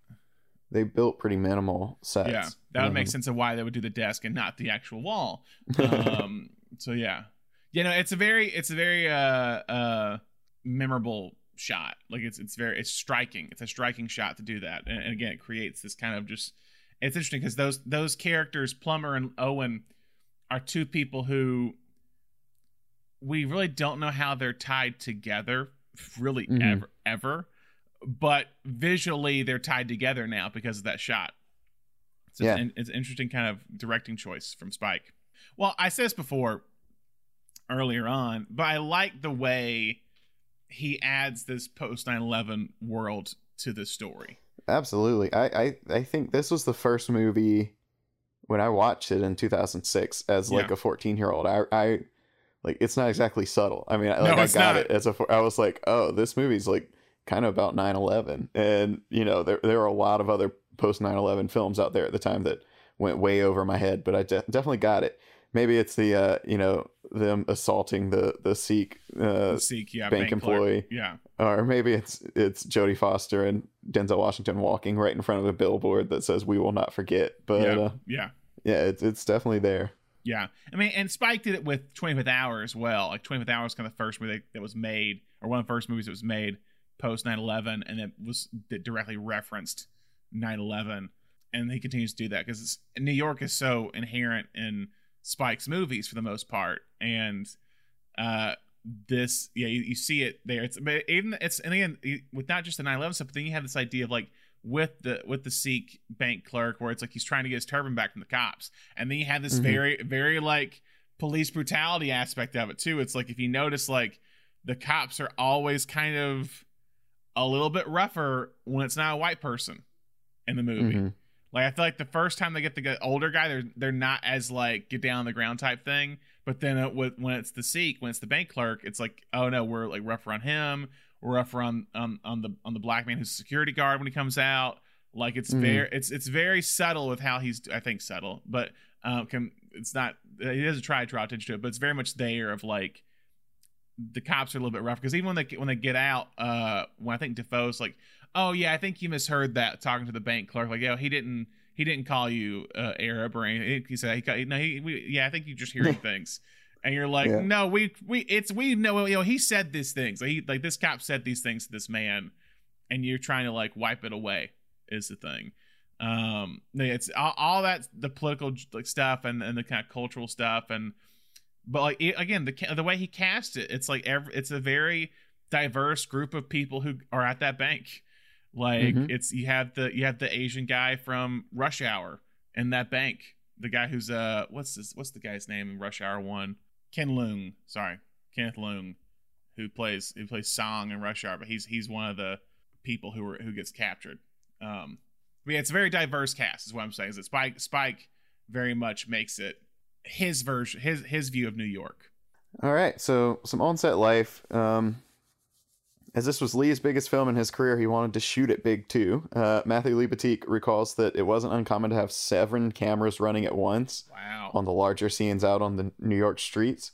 they built pretty minimal sets. Yeah, that would mm-hmm. make sense of why they would do the desk and not the actual wall. Um, so yeah, you know, it's a very it's a very uh uh memorable shot. Like it's it's very it's striking. It's a striking shot to do that, and, and again, it creates this kind of just. It's interesting because those those characters, Plummer and Owen, are two people who we really don't know how they're tied together, really Mhm. ever ever, but visually they're tied together now because of that shot. So Yeah. it's, an, it's an interesting kind of directing choice from Spike. Well, I said this before earlier on, but I like the way he adds this post 9/11 world to the story. Absolutely. I, I I think this was the first movie when I watched it in 2006 as like Yeah. a 14 year old. I I like it's not exactly subtle. I mean, I- No, like I got not. it as a I was like, oh, this movie's like kind of about 9/11, and you know, there there are a lot of other post 9/11 films out there at the time that went way over my head, but I de- definitely got it. Maybe it's the uh, you know them assaulting the the Sikh uh, The Sikh, yeah, bank clerk. employee. yeah, or maybe it's it's Jodie Foster and Denzel Washington walking right in front of a billboard that says "We will not forget." But yeah, uh, yeah. yeah, it's it's definitely there. Yeah, I mean, and Spike did it with 25th Hour as well. Like 25th Hour was kind of the first movie that was made, or one of the first movies that was made post 9/11, and it was that directly referenced 9/11. And he continues to do that because New York is so inherent in Spike's movies for the most part, and uh, this, yeah, you, you see it there. It's but even it's and again with not just the 9/11 stuff, but then you have this idea of like with the with the Sikh bank clerk where it's like he's trying to get his turban back from the cops, and then you have this Mhm. very very like police brutality aspect of it too. It's like if you notice like the cops are always kind of a little bit rougher when it's not a white person in the movie. Mhm. Like I feel like the first time they get the older guy, they're they're not as like get down on the ground type thing. But then it, when it's the Sikh, when it's the bank clerk, it's like oh no, we're like rougher on him. We're rougher on on, on the on the black man who's security guard when he comes out. Like it's Mhm. very it's it's very subtle with how he's I think subtle, but um can it's not he doesn't try to draw attention to it, but it's very much there of like the cops are a little bit rough because even when they when they get out, uh, when I think Dafoe's like, oh yeah, I think you misheard that talking to the bank clerk, like, yeah, he didn't he didn't call you uh, Arab or anything. He said he called, no, he we, yeah, I think you're just hearing things, and you're like, Yeah. no, we we it's we know you know he said these things, like, he, like this cop said these things to this man, and you're trying to like wipe it away is the thing. Um, it's all, all that the political like stuff and and the kind of cultural stuff and but like it, again the the way he cast it it's like every it's a very diverse group of people who are at that bank. Like Mhm. it's you have the you have the asian guy from rush hour in that bank. The guy who's uh what's this what's the guy's name in rush hour one? Ken leung. Sorry. Kenneth leung who plays who plays Sang in rush hour but he's he's one of the people who are who gets captured. Um but yeah it's a very diverse cast is what i'm saying is that spike spike very much makes it his version his his view of new york All right, so some on-set life. Um, as this was Lee's biggest film in his career, he wanted to shoot it big too. Uh, Matthew Libatique recalls that it wasn't uncommon to have seven cameras running at once wow on the larger scenes out on the New York streets.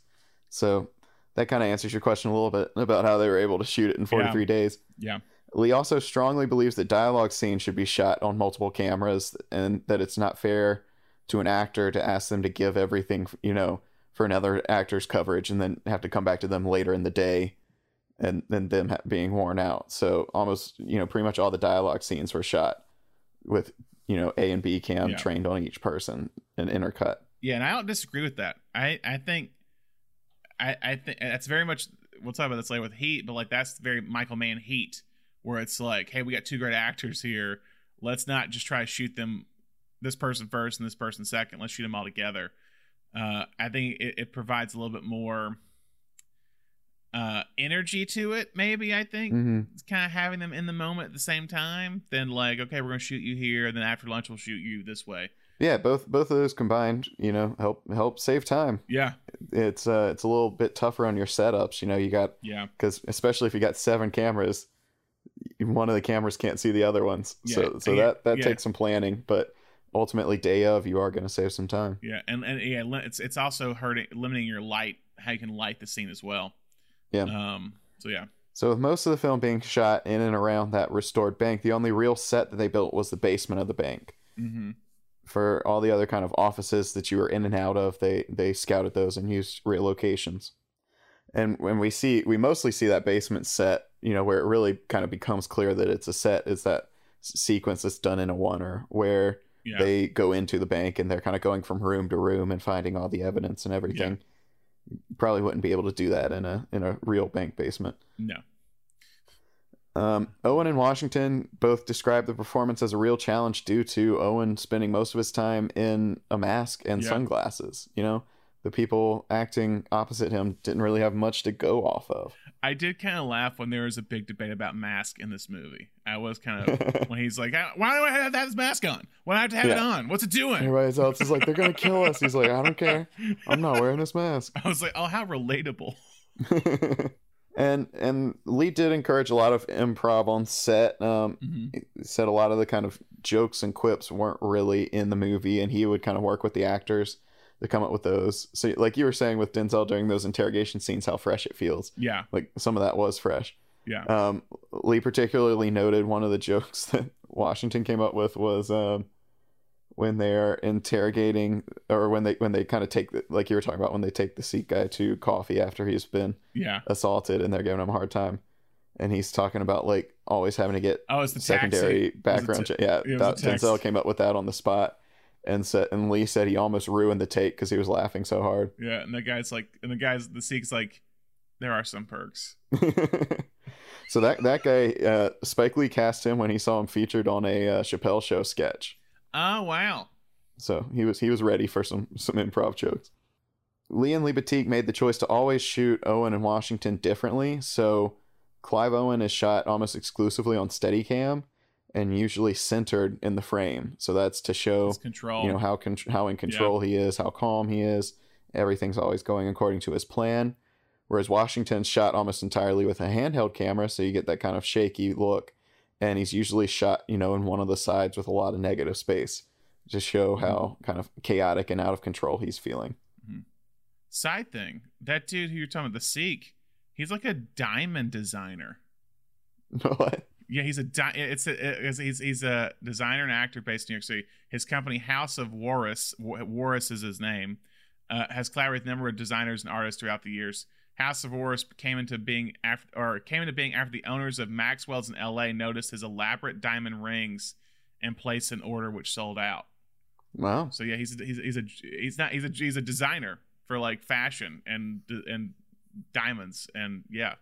So that kind of answers your question a little bit about how they were able to shoot it in 43 days. yeah Lee also strongly believes that dialogue scenes should be shot on multiple cameras and that it's not fair to an actor to ask them to give everything, you know, for another actor's coverage and then have to come back to them later in the day and then them ha- being worn out. So almost, you know, pretty much all the dialogue scenes were shot with, you know, A and B cam Yeah. trained on each person and intercut. Yeah, and I don't disagree with that. I I think I I think that's very much we'll talk about this later with Heat, but like that's very Michael Mann Heat, where it's like, hey, we got two great actors here. Let's not just try to shoot them this person first and this person second. Let's shoot them all together. Uh, I think it, it provides a little bit more uh, energy to it. Maybe I think hmm it's kind of having them in the moment at the same time. Then like, okay, we're gonna shoot you here, and then after lunch we'll shoot you this way. Yeah, both both of those combined, you know, help help save time. Yeah, It's uh it's a little bit tougher on your setups. You know, you got yeah. because especially if you got seven cameras, one of the cameras can't see the other ones. Yeah, So so yeah, that that yeah. takes some planning, but ultimately day of you are going to save some time. Yeah, and and yeah, it's it's also hurting limiting your light how you can light the scene as well. Yeah. Um. So yeah. So with most of the film being shot in and around that restored bank, the only real set that they built was the basement of the bank. Mm-hmm. For all the other kind of offices that you were in and out of, they they scouted those and used real locations. And when we see, we mostly see that basement set, you know where it really kind of becomes clear that it's a set is that sequence that's done in a oneer where Yeah. they go into the bank and they're kind of going from room to room and finding all the evidence and everything. Probably wouldn't be able to do that in a in a real bank basement. no. Um, Owen and Washington both described the performance as a real challenge due to Owen spending most of his time in a mask and Yeah. sunglasses. You know, the people acting opposite him didn't really have much to go off of. I did kind of laugh when there was a big debate about mask in this movie. I was kind of when he's like, "Why do I have to have this mask on? Why do I have to have it on? What's it doing?" Everybody else is like, they're gonna kill us. He's like, I don't care. I'm not wearing this mask. I was like, "Oh, how relatable." and and Lee did encourage a lot of improv on set. Um, Mhm. said a lot of the kind of jokes and quips weren't really in the movie, and he would kind of work with the actors to come up with those. So, like you were saying with Denzel during those interrogation scenes, how fresh it feels. Yeah, Like some of that was fresh. yeah, Um, Lee particularly noted one of the jokes that Washington came up with was um, when they're interrogating, or when they when they kind of take the, like you were talking about when they take the Sikh guy to coffee after he's been yeah. assaulted and they're giving him a hard time, and he's talking about like always having to get Oh, it's the secondary taxi. background It was a check. Yeah, that. Denzel came up with that on the spot, and said and Lee said he almost ruined the take because he was laughing so hard. Yeah, and the guy's like, and the guy's the Sikh's like, there are some perks. so that that guy, uh, Spike Lee cast him when he saw him featured on a uh, Chappelle Show sketch. Oh wow. So he was he was ready for some some improv jokes. Lee and Libatique made the choice to always shoot Owen and Washington differently. So Clive Owen is shot almost exclusively on Steadicam and usually centered in the frame. So that's to show It's control. you know how con- how in control he is, how calm he is. Everything's always going according to his plan. Whereas Washington's shot almost entirely with a handheld camera, so you get that kind of shaky look. And he's usually shot, you know, in one of the sides with a lot of negative space to show mm-hmm. how kind of chaotic and out of control he's feeling. Mm-hmm. Side thing, that dude who you're talking about, the Sikh, he's like a diamond designer. what? Yeah, he's a di- it's a it's, he's he's a designer and actor based in New York City. His company House of Waris, Wa- Waris is his name, uh, has collaborated with a number of designers and artists throughout the years. House of Waris came into being after or came into being after the owners of Maxwell's in L.A. noticed his elaborate diamond rings and placed an order which sold out. Wow. So yeah, he's a, he's he's a he's not he's a he's a designer for like fashion and and diamonds and yeah.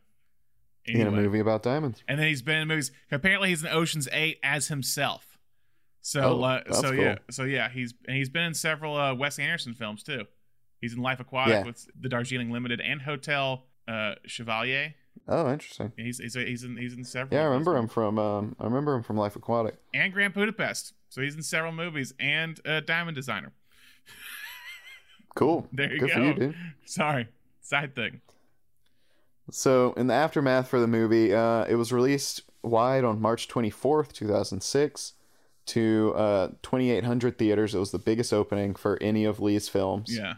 In a movie about diamonds. And then he's been in movies. Apparently, he's in Ocean's Eight as himself. So, Oh, uh, so yeah, so yeah, he's and he's been in several uh, Wes Anderson films too. He's in Life Aquatic Yeah. with the Darjeeling Limited and Hotel uh, Chevalier. Oh, interesting. He's he's he's in he's in several. Yeah, I remember him from um I remember him from Life Aquatic. And Grand Budapest. So he's in several movies and uh, Diamond Designer. Cool. There you Good go. for you, dude. Sorry, side thing. So, in the aftermath for the movie, uh, it was released wide on March 24th, 2006, to uh, 2,800 theaters. It was the biggest opening for any of Lee's films. Yeah.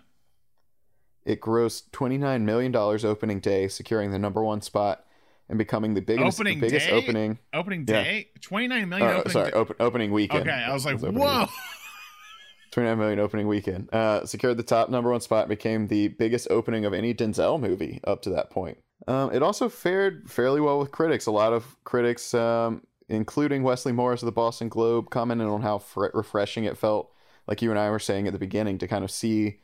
It grossed $29 million opening day, securing the number one spot and becoming the biggest, Opening the biggest day? opening. Opening Yeah. day, twenty nine million. Uh, opening sorry, day. open, opening weekend. Okay, I was like, opening whoa. weekend. 29 million opening weekend. Uh, secured the top number one spot, became the biggest opening of any Denzel movie up to that point. Um, it also fared fairly well with critics. A lot of critics, um, including Wesley Morris of the Boston Globe, commented on how fre- refreshing it felt, like you and I were saying at the beginning, to kind of see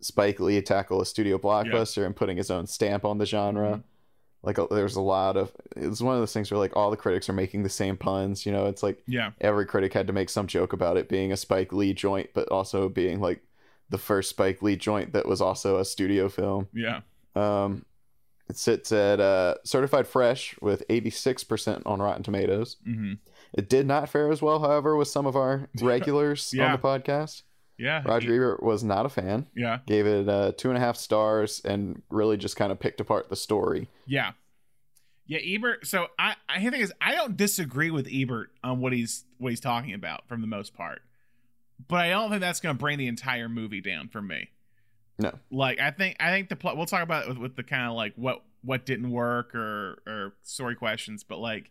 Spike Lee tackle a studio blockbuster and putting his own stamp on the genre. Mhm. Like, uh, there's a lot of, it's one of those things where, like, all the critics are making the same puns. You know, it's like, Yeah. every critic had to make some joke about it being a Spike Lee joint, but also being like the first Spike Lee joint that was also a studio film. Yeah. Um, it sits at uh, certified fresh with 86% on Rotten Tomatoes. hmm It did not fare as well, however, with some of our regulars Yeah. on the podcast. Yeah. Roger Ebert was not a fan, Yeah. gave it uh, two and a half stars, and really just kind of picked apart the story. Yeah. Yeah, Ebert. So I, I the thing is, I don't disagree with Ebert on what he's what he's talking about from the most part, but I don't think that's going to bring the entire movie down for me. No. Like I think I think the plot. We'll talk about it with, with the kind of like what what didn't work or or story questions, but like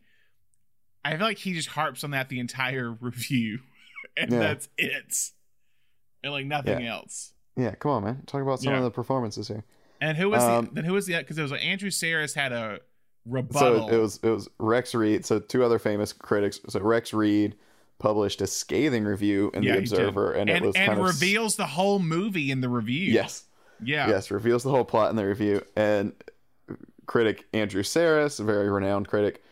I feel like he just harps on that the entire review, and Yeah. that's it, and like nothing Yeah. else. Yeah, come on, man. Talk about some Yeah. of the performances here. And who was Um, the then who was the because it was like Andrew Sarris had a rebuttal. So it was it was Rex Reed. So two other famous critics. So Rex Reed published a scathing review in Yeah, the. Observer, and, and, it was and kind of reveals the whole movie in the review. yes, Yeah. yes, reveals the whole plot in the review. And critic Andrew Sarris, a very renowned critic,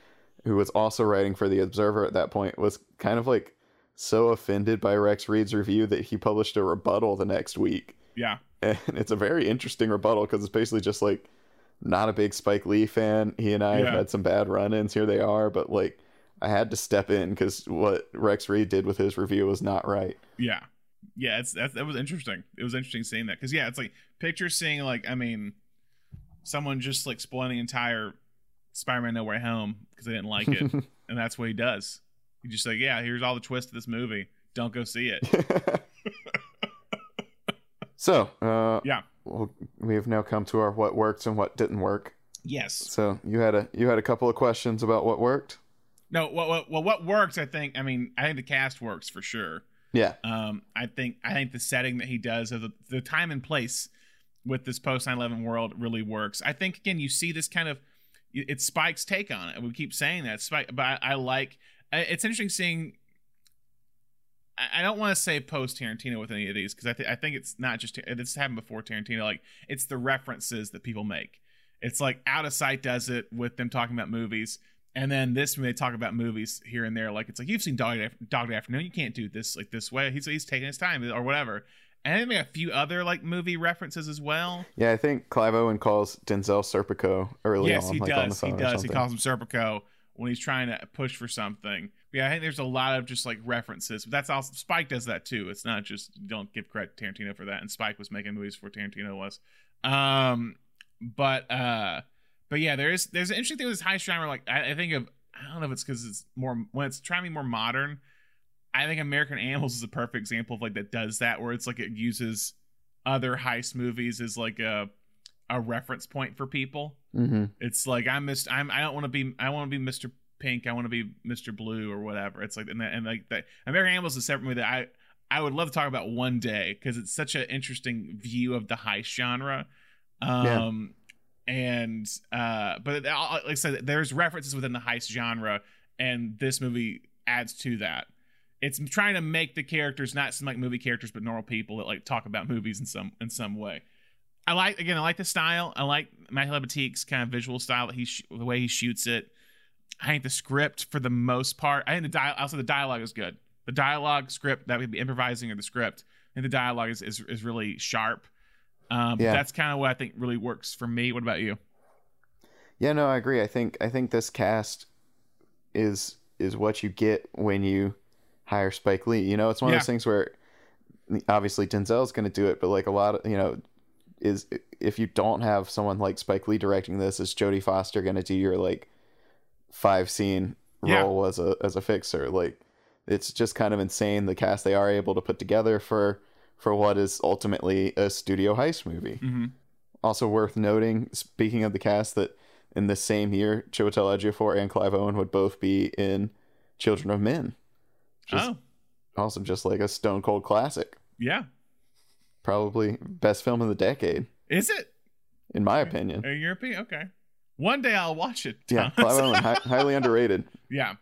who was also writing for the Observer at that point, was kind of like so offended by Rex Reed's review that he published a rebuttal the next week. Yeah. and it's a very interesting rebuttal because it's basically just like not a big Spike Lee fan. He and I Yeah. have had some bad run-ins. Here they are, but like I had to step in because what Rex Reed did with his review was not right. Yeah. Yeah, it's that that was interesting. It was interesting seeing that because yeah, it's like picture seeing like I mean, someone just like spoiling the entire Spider-Man No Way Home because they didn't like it, and that's what he does. He just like, yeah, here's all the twists of this movie. Don't go see it. so, uh, Yeah. well, we have now come to our what worked and what didn't work. Yes. So you had a you had a couple of questions about what worked. No. Well, well, well, what works? I think. I mean, I think the cast works for sure. Yeah, Um, I think I think the setting that he does of the, the time and place with this post 9/11 world really works. I think again you see this kind of it's Spike's take on it. We keep saying that Spike, but I, I like it's interesting seeing. I I don't want to say post Tarantino with any of these because I, th- I think it's not just this happened before Tarantino. Like it's the references that people make. It's like Out of Sight does it with them talking about movies, and then this when they talk about movies here and there. Like it's like you've seen Dog Day, Dog Day Afternoon. You can't do this like this way. He's he's taking his time or whatever. And then a few other like movie references as well. yeah. I think Clive Owen calls Denzel Serpico early yes, on, he like on the does. He does. He calls him Serpico when he's trying to push for something. But yeah, I think there's a lot of just like references. But that's also Spike does that too. It's not just don't give credit to Tarantino for that. And Spike was making movies before Tarantino was. Um, but uh, but yeah, there is there's an interesting thing with this high genre. Like I, I think of I don't know if it's because it's more when it's trying to be more modern. I think American Animals is a perfect example of like that does that where it's like it uses other heist movies as like a a reference point for people. hmm It's like I'm Mr. I'm I don't want to be I want to be Mr. Pink. I want to be Mr. Blue or whatever. It's like and, that, and like that American Animals is a separate movie that I I would love to talk about one day because it's such an interesting view of the heist genre. Um and uh but uh, like I said there's references within the heist genre and this movie adds to that. It's trying to make the characters not seem like movie characters but normal people that like talk about movies in some in some way. I like again. I like the style. I like Matthew Libatique's kind of visual style. He sh- the way he shoots it. I think the script for the most part. I think the dial. Also, the dialogue is good. The dialogue script that would be improvising or the script. Think the dialogue is is, is really sharp. Um, Yeah. That's kind of what I think really works for me. What about you? Yeah, no, I agree. I think I think this cast is is what you get when you hire Spike Lee. You know, it's one of those things where obviously Denzel's going to do it, but like a lot of you know, is if you don't have someone like Spike Lee directing this, is Jodie Foster going to do your like five scene Yeah. role as a as a fixer? Like, it's just kind of insane the cast they are able to put together for for what is ultimately a studio heist movie. Mm-hmm. Also worth noting, speaking of the cast, that in the same year, Chiwetel Ejiofor and Clive Owen would both be in Children of Men. Just, oh, Also, just like a stone cold classic. yeah. Probably best film of the decade, Is it in my opinion. a European? Okay. One day I'll watch it. Yeah, Clive Owen, hi- highly underrated. yeah.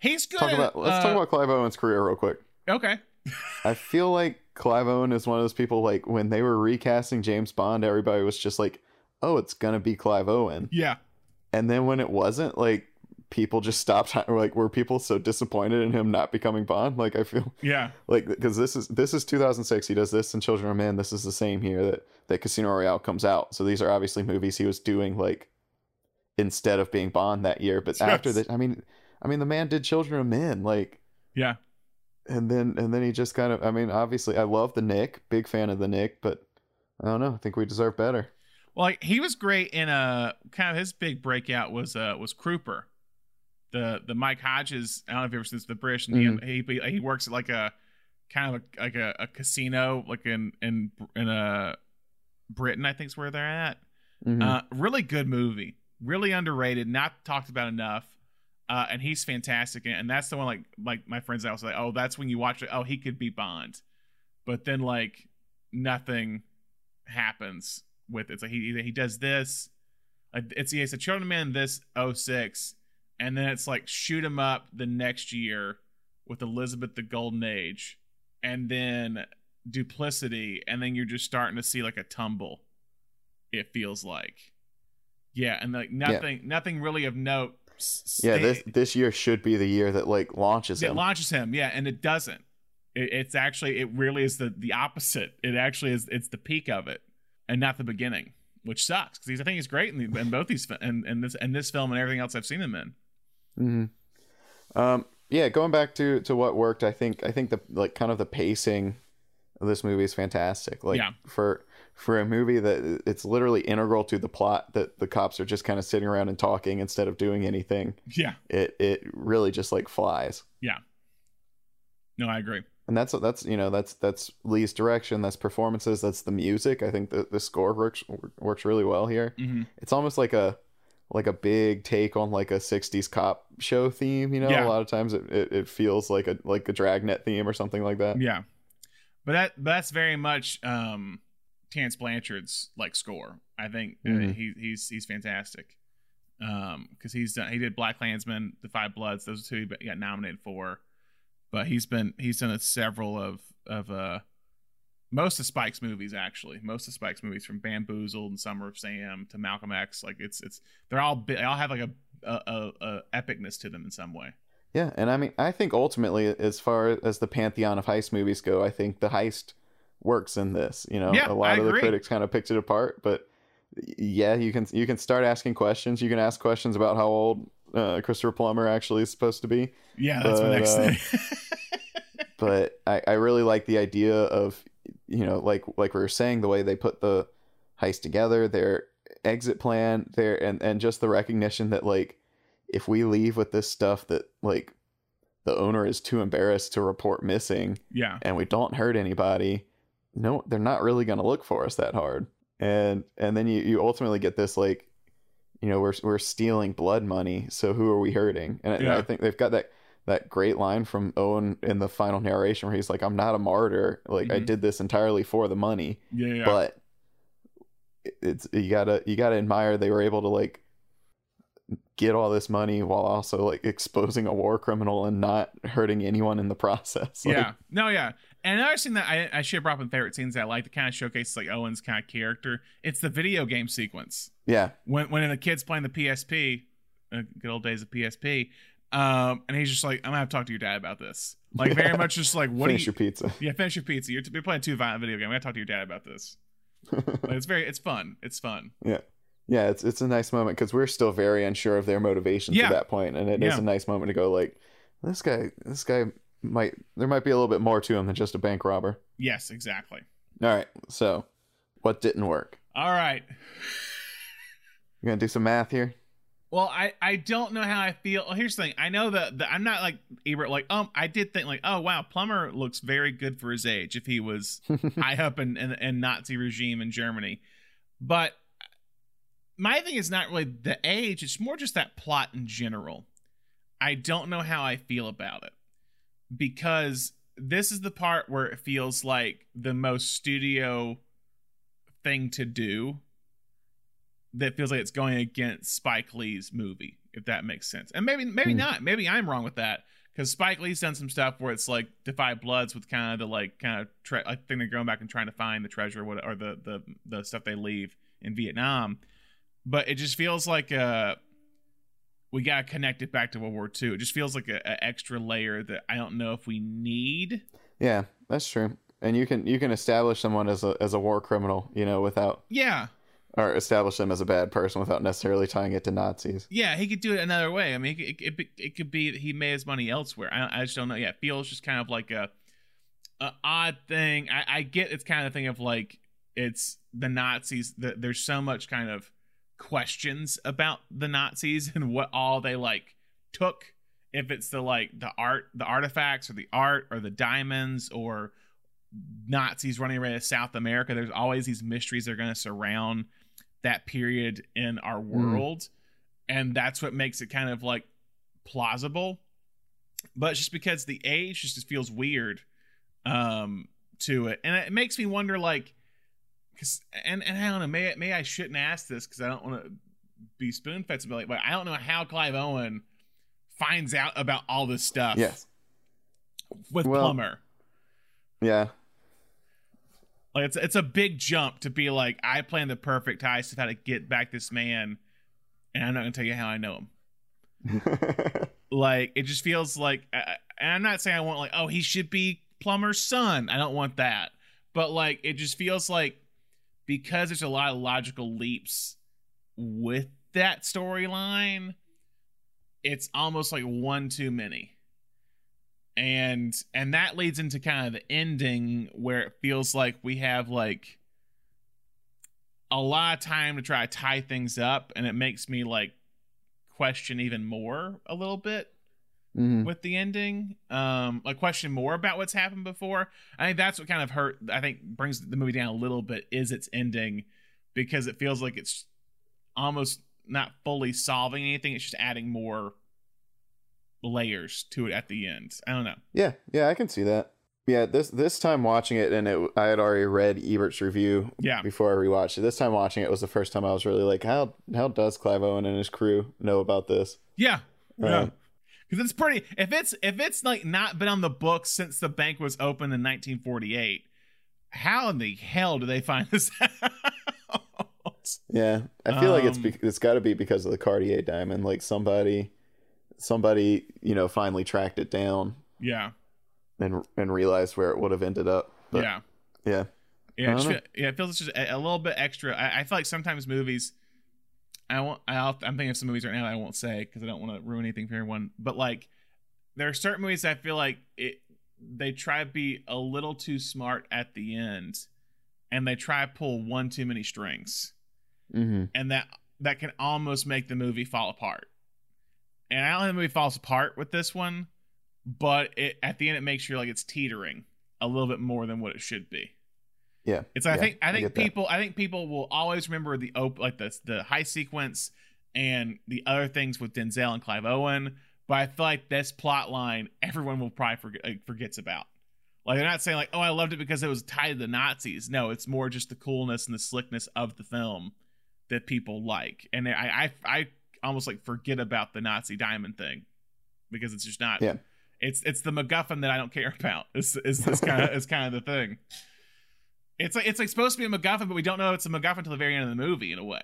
He's good. Talk about let's uh, talk about Clive Owen's career real quick. Okay. I feel like Clive Owen is one of those people like when they were recasting James Bond, everybody was just like, "Oh, it's gonna be Clive Owen," Yeah. and then when it wasn't, like people just stopped. Like, were people so disappointed in him not becoming Bond? Like, I feel Yeah. like because this is this is 2006 he does this in children of men this is the same year that that casino royale comes out so these are obviously movies he was doing like instead of being bond that year but after Yes. that i mean i mean the man did children of men like Yeah. And then and then he just kind of i mean obviously i love the nick big fan of the nick but i don't know i think we deserve better Well, he was great in a kind of his big breakout was uh was Croupier, the the Mike Hodges. I don't know if you ever seen the British. And he he he works at like a kind of a, like a, a casino like in in in a Britain I think is where they're at. Mhm. Uh, really good movie, really underrated, not talked about enough. Uh, and he's fantastic, and that's the one like like my friends I was like, oh, that's when you watch it. Oh, he could be Bond, but then like nothing happens with it. It's like he he does this, it's yeah, it's a Children Men this 06, and then it's like Shoot 'Em Up the next year with Elizabeth the Golden Age, and then Duplicity, and then you're just starting to see like a tumble. It feels like, yeah, and like nothing, nothing really of note. Yeah, this this year should be the year that like launches it him. launches him yeah and it doesn't it, it's actually it really is the the opposite it actually is it's the peak of it and not the beginning which sucks because i think he's great in, the, in both these and and this and this film and everything else i've seen him in hmm Um, yeah, going back to to what worked, I think I think the like kind of the pacing of this movie is fantastic. Like Yeah. for for a movie that it's literally integral to the plot that the cops are just kind of sitting around and talking instead of doing anything. yeah It it really just like flies. yeah no i agree And that's that's you know that's that's Lee's direction, that's performances, that's the music. I think the the score works works really well here. hmm It's almost like a like a big take on like a 60s cop show theme you know Yeah. a lot of times it, it, it feels like a like a dragnet theme or something like that yeah but that but that's very much um Terence Blanchard's like score. I think uh, Mhm. he, he's he's fantastic. Um because he's done he did black klansman Da 5 Bloods those are two he got nominated for. But he's been he's done several of of uh most of spike's movies actually. Most of spike's movies from bamboozled and summer of sam to malcolm x. Like it's it's they're all they all have like a a, a, a epicness to them in some way. Yeah and i mean i think ultimately as far as the pantheon of heist movies go i think the heist works in this you know? Yeah, a lot I of the critics kind of picked it apart but yeah you can you can start asking questions. You can ask questions about how old uh, christopher plummer actually is supposed to be. Yeah that's my next uh, thing. but I, I really like the idea of you know like like we were saying the way they put the heist together their exit plan there and and just the recognition that like if we leave with this stuff that like the owner is too embarrassed to report missing yeah. and we don't hurt anybody no they're not really going to look for us that hard. And and then you you ultimately get this like you know we're we're stealing blood money so who are we hurting? And, I- and Yeah. i think they've got that that great line from owen in the final narration where he's like i'm not a martyr. Like i Mhm. did this entirely for the money. Yeah yeah but it's you gotta you gotta admire they were able to like get all this money while also like exposing a war criminal and not hurting anyone in the process. Like, yeah no yeah and another thing that I, I should have brought up in favorite scenes that I like to kind of showcases like Owen's kind of character. It's the video game sequence yeah when when the kid's playing the PSP, uh, good old days of PSP, um, and he's just like, I'm gonna have to talk to your dad about this. Like very much just like, what finish you? your pizza Yeah, finish your pizza. You're, you're playing too violent video game. I gotta talk to your dad about this. Like, it's very, it's fun. It's fun. yeah Yeah, it's it's a nice moment because we're still very unsure of their motivations Yeah. at that point and it is Yeah. a nice moment to go like this guy this guy might there might be a little bit more to him than just a bank robber Yes, exactly. all right so what didn't work All right. you gonna do some math here Well, I I don't know how I feel. Well, here's the thing. I know that that I'm not like Ebert. Like, um, I did think like, oh wow, Plummer looks very good for his age. If he was high up in, in in Nazi regime in Germany, but my thing is not really the age. It's more just that plot in general. I don't know how I feel about it because this is the part where it feels like the most studio thing to do that feels like it's going against Spike Lee's movie, if that makes sense. And maybe maybe Hmm. not. Maybe I'm wrong with that because Spike Lee's done some stuff where it's like Da 5 Bloods with kind of the like kind of tre- I think they're going back and trying to find the treasure or, what, or the the the stuff they leave in Vietnam, but it just feels like uh we got to connect it back to World War II. It just feels like a, a extra layer that I don't know if we need. Yeah, that's true. And you can you can establish someone as a as a war criminal, you know, without Yeah, or establish them as a bad person without necessarily tying it to Nazis. Yeah, he could do it another way. I mean, it, it, it, it could be that he made his money elsewhere. I, I just don't know. Yeah, it feels just kind of like a, a odd thing. I, I get it's kind of thing of like it's the Nazis. That there's so much kind of questions about the Nazis and what all they like took. If it's the like the art, the artifacts, or the art, or the diamonds, or Nazis running away to South America, there's always these mysteries that are going to surround that period in our world. And that's what makes it kind of like plausible. But just because the age just feels weird um to it. And it makes me wonder like because and and i don't know may, may i shouldn't ask this because i don't want to be spoon fed but I don't know how Clive Owen finds out about all this stuff. Yes. with Well- Plummer. Yeah. Like it's it's a big jump to be like I planned the perfect heist of how to get back this man, and I'm not gonna tell you how I know him. Like it just feels like, uh, and I'm not saying I want like oh he should be Plummer's son. I don't want that, but like it just feels like because there's a lot of logical leaps with that storyline, it's almost like one too many. And and that leads into kind of the ending where it feels like we have like a lot of time to try to tie things up and it makes me like question even more a little bit Mhm. with the ending um like question more about what's happened before i think that's what kind of hurt i think brings the movie down a little bit is its ending because it feels like it's almost not fully solving anything it's just adding more layers to it at the end i don't know Yeah, yeah, I can see that. Yeah, this this time watching it, and it, I had already read Ebert's review yeah before I rewatched it. This time watching it was the first time I was really like, how how does Clive Owen and his crew know about this? Yeah. Yeah. Because it's pretty. If it's if it's like not been on the books since the bank was opened in 1948, how in the hell do they find this out? Yeah, I feel like it's Um, be- it's got to be because of the Cartier diamond. Like somebody somebody you know finally tracked it down yeah. and and realized where it would have ended up. But yeah. yeah, Yeah. It feel- yeah. It feels just a, a little bit extra. I, I feel like sometimes movies. I won't. I'll, I'm thinking of some movies right now. That I won't say because I don't want to ruin anything for everyone. But like, there are certain movies I feel like it. They try to be a little too smart at the end, and they try to pull one too many strings. hmm and that that can almost make the movie fall apart. And I don't think the movie falls apart with this one, but it at the end it makes you like it's teetering a little bit more than what it should be. Yeah, It's I Yeah, think I I think that. people I think people will always remember the op like the the high sequence and the other things with Denzel and Clive Owen, but I feel like this plot line everyone will probably forget like, forgets about. Like they're not saying like, "Oh, I loved it because it was tied to the Nazis." No, it's more just the coolness and the slickness of the film that people like, and I I I almost like forget about the Nazi diamond thing because it's just not. Yeah. It's it's the MacGuffin that I don't care about. Is is this kind of is kind of the thing. It's like it's like supposed to be a MacGuffin, but we don't know it's a MacGuffin until the very end of the movie in a way.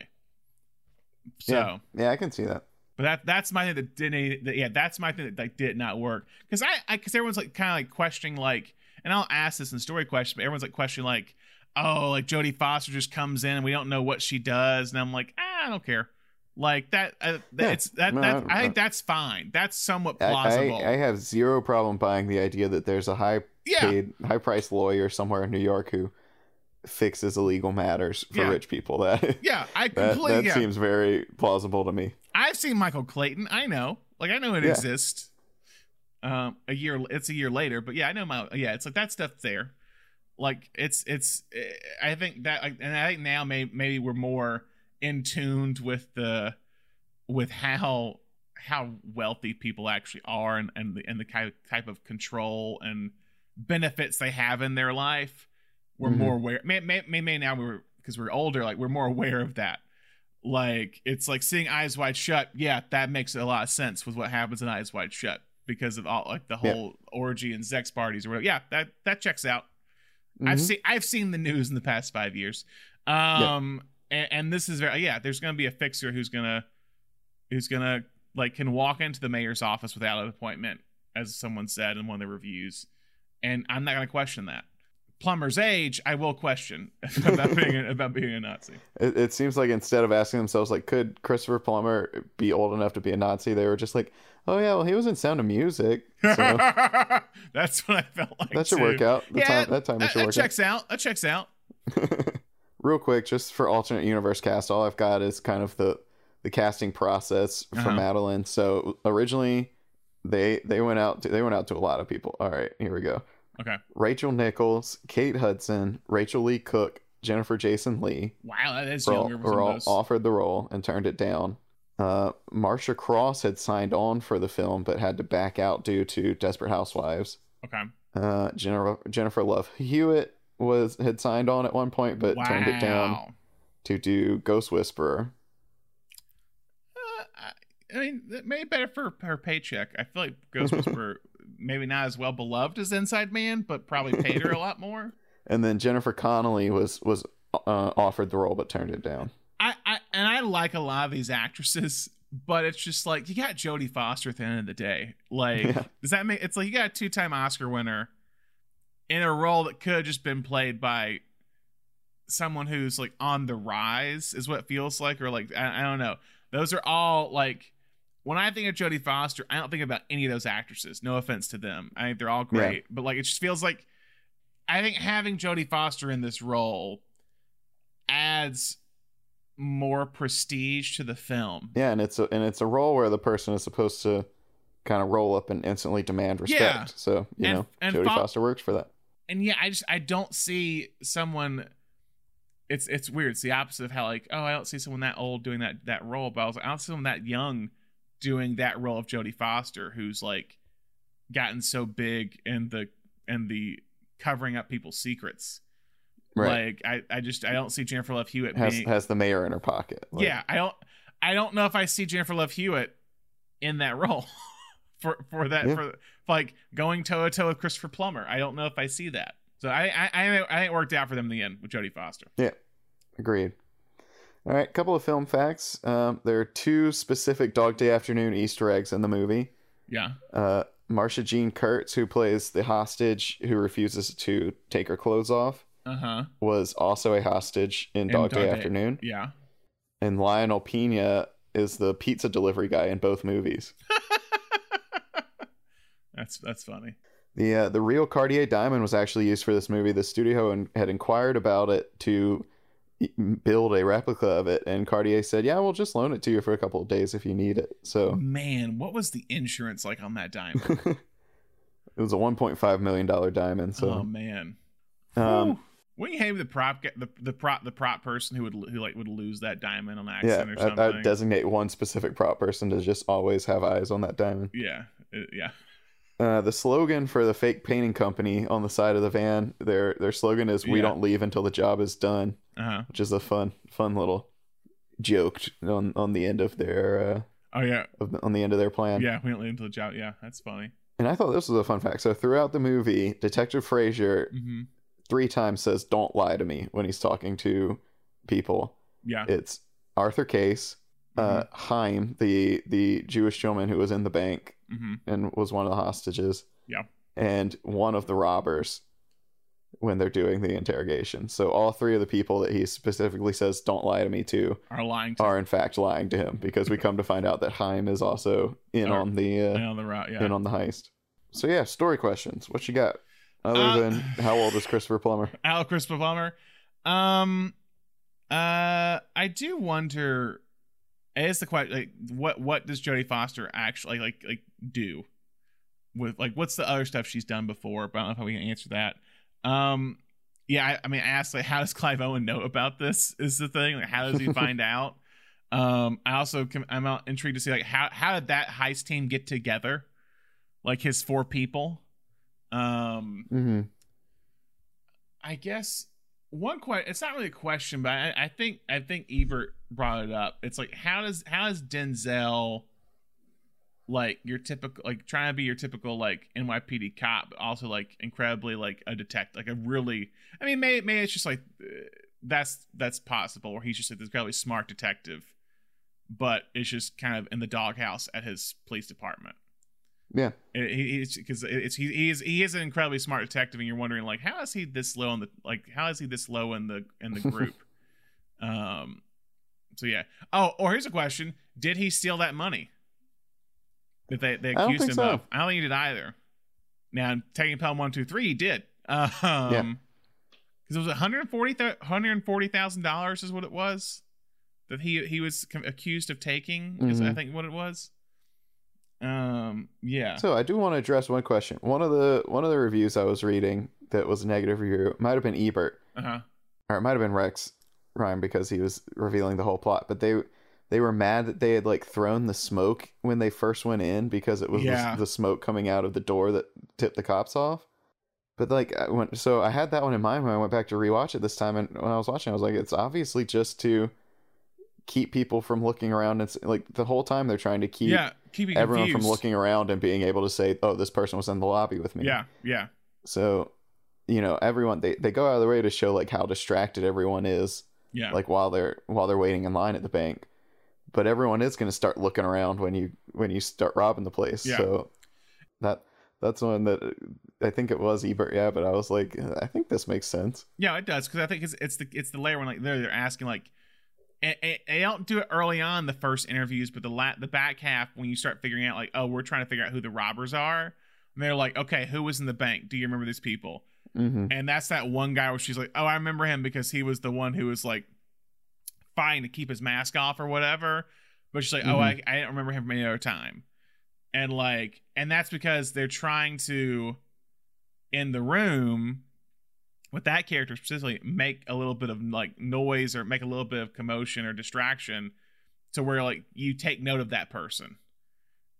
So, yeah, yeah. I can see that. but that that's my thing that didn't. That, yeah, that's my thing that like, did not work because I because everyone's like kind of like questioning like, and I'll ask this in story question, but everyone's like questioning like, oh, like Jodie Foster just comes in and we don't know what she does, and I'm like, ah, I don't care. Like that, uh, that Yeah. it's that, No, that I- I think that's fine. That's somewhat I, plausible. I, I have zero problem buying the idea that there's a high yeah, paid, high priced lawyer somewhere in New York who fixes illegal matters for Yeah. rich people. That yeah, I completely. that yeah. seems very plausible to me. I've seen Michael Clayton. I know, like I know it Yeah. exists. Um, a year. It's a year later, but yeah, I know my. Yeah, it's like that stuff there. Like it's it's. eh, I think that, and I think now maybe maybe we're more in tuned with the with how how wealthy people actually are and and the and the kind type of control and benefits they have in their life. We're Mhm. more aware. May, may, may, may now we're because we're older, like we're more aware of that like it's like seeing eyes wide shut yeah that makes a lot of sense with what happens in eyes wide shut because of all like the Yeah. whole orgy and sex parties or whatever yeah that that checks out i've Mhm. seen i've seen the news in the past five years um and, and this is very yeah there's gonna be a fixer who's gonna who's gonna like can walk into the mayor's office without an appointment as someone said in one of the reviews and i'm not gonna question that Plummer's age i will question about being a, about being a nazi It, it seems like instead of asking themselves like, could Christopher Plummer be old enough to be a Nazi? They were just like, oh yeah, well he was in Sound of Music, so That's what I felt like. that should too. work out. The yeah, time, that time it that, should that work checks out. That checks out. out. Real quick, just for alternate universe cast, all I've got is kind of the the casting process for Uh-huh. Madeline. So originally, they they went out to, they went out to a lot of people. All right, here we go. Okay. Rachel Nichols, Kate Hudson, Rachael Leigh Cook, Jennifer Jason Lee Wow, that is were all, were all offered the role and turned it down. Uh, Marcia Cross had signed on for the film but had to back out due to Desperate Housewives. Okay. Uh, Jennifer, Jennifer Love Hewitt was had signed on at one point but wow. turned it down to do Ghost Whisperer. I mean, maybe better for her paycheck. I feel like Ghost Whisperer maybe not as well beloved as Inside Man, but probably paid her a lot more. And then Jennifer Connelly was was uh, offered the role but turned it down. I, I and I like a lot of these actresses, but it's just like you got Jodie Foster at the end of the day. Like, Yeah. does that make it's like you got a two time Oscar winner in a role that could have just been played by someone who's like on the rise, is what it feels like, or like I, I don't know. Those are all like when I think of Jodie Foster, I don't think about any of those actresses. No offense to them, I think they're all Yeah. great, but like it just feels like I think having Jodie Foster in this role adds more prestige to the film. Yeah, and it's a and it's a role where the person is supposed to kind of roll up and instantly demand respect. Yeah. So you And- know, and Jodie fo- Foster works for that. And yeah, I just I don't see someone it's it's weird. It's the opposite of how like, oh, I don't see someone that old doing that that role, but I was like, I don't see someone that young doing that role of Jodie Foster who's like gotten so big in the in the covering up people's secrets. Right. Like I, I just I don't see Jennifer Love Hewitt has being has the mayor in her pocket. Like, yeah, I don't I don't know if I see Jennifer Love Hewitt in that role for for that Yeah. for, like going toe to toe with Christopher Plummer. I don't know if I see that. So I I I, I think it worked out for them in the end with Jodie Foster. Yeah, agreed. All right, couple of film facts. Um, there are two specific Dog Day Afternoon Easter eggs in the movie. Yeah. Uh, Marcia Jean Kurtz, who plays the hostage who refuses to take her clothes off, Uh huh. was also a hostage in Dog Day Afternoon. Yeah. And Lionel Pina is the pizza delivery guy in both movies. That's that's funny. The uh, the real Cartier diamond was actually used for this movie. The studio in- had inquired about it to build a replica of it, and Cartier said, "Yeah, we'll just loan it to you for a couple of days if you need it." So Man, what was the insurance like on that diamond? it was a 1.5 million dollar diamond. so oh man. um. Wouldn't you hate the prop the the prop the prop person who would who like would lose that diamond on yeah, accident or something? I'd designate one specific prop person to just always have eyes on that diamond. yeah, it- yeah. Uh, the slogan for the fake painting company on the side of the van, their their slogan is "We Yeah. don't leave until the job is done." Uh huh. which is a fun fun little joke on on the end of their uh Oh yeah, on the end of their plan. yeah. We don't leave the job. Yeah, that's funny. And I thought this was a fun fact. So throughout the movie, Detective Frazier hmm three times says "Don't lie to me" when he's talking to people. Yeah. It's Arthur Case, uh, Haim, the the Jewish gentleman who was in the bank hmm and was one of the hostages. Yeah. And one of the robbers when they're doing the interrogation. So all three of the people that he specifically says "Don't lie to me" to Are lying to are in fact lying to him because we come to find out that Haim is also in Or- on the uh, on the route. Yeah. in on the heist. So yeah, story questions. What you got? Other Uh, than how old is Christopher Plummer? Al Christopher Plummer. Um, uh, I do wonder. Is the question like what what does Jodie Foster actually like like do with like what's the other stuff she's done before? But I don't know if we can answer that. Um, yeah, I, I mean, I asked like how does Clive Owen know about this? Is the thing like how does he find out? Um, I also com- I'm intrigued to see like how how did that heist team get together? Like his four people. Um, Mm-hmm. I guess one question. It's not really a question, but I, I think I think Ebert brought it up. It's like how does how does Denzel like your typical like trying to be your typical like NYPD cop, but also like incredibly like a detective, like a really. I mean, maybe maybe it's just like uh, that's that's possible, where he's just like this incredibly smart detective, but it's just kind of in the doghouse at his police department Yeah. it, he's because it's he, he is he is an incredibly smart detective and you're wondering like how is he this low in the like how is he this low in the in the group um so yeah oh or here's a question did he steal that money that they they I don't accused think him so. of i don't think he did either now taking pelham one two three he did um because it was 140 $140,000 is what it was that he he was accused of taking is I Mhm. think what it was um yeah So I do want to address one question. One of the one of the reviews I was reading that was a negative review might have been Ebert uh-huh or it might have been Rex Ryan because he was revealing the whole plot. But they they were mad that they had like thrown the smoke when they first went in because it was the- Yeah. the, smoke coming out of the door that tipped the cops off. But like I went, so I had that one in mind when I went back to rewatch it this time, and when I was watching, I was like, it's obviously just to keep people from looking around. It's like the whole time they're trying to keep yeah, keeping everyone confused. from looking around and being able to say, "Oh, this person was in the lobby with me." Yeah, yeah, So, you know, everyone they they go out of their way to show like how distracted everyone is, yeah. like while they're while they're waiting in line at the bank. But everyone is going to start looking around when you when you start robbing the place. Yeah. So that that's one that I think it was Ebert. Yeah, but I was like, I think this makes sense. Yeah, it does because I think it's it's the it's the layer when like they're they're asking like, and, and they don't do it early on the first interviews, but the la- the back half when you start figuring out like, oh, we're trying to figure out who the robbers are. And they're like, okay, who was in the bank? Do you remember these people? hmm And that's that one guy where she's like, oh, I remember him because he was the one who was like fine to keep his mask off or whatever. But she's like, oh, mm-hmm. I, I didn't remember him from any other time. And like, and that's because they're trying to, in the room, with that character specifically, make a little bit of like noise or make a little bit of commotion or distraction to where like you take note of that person.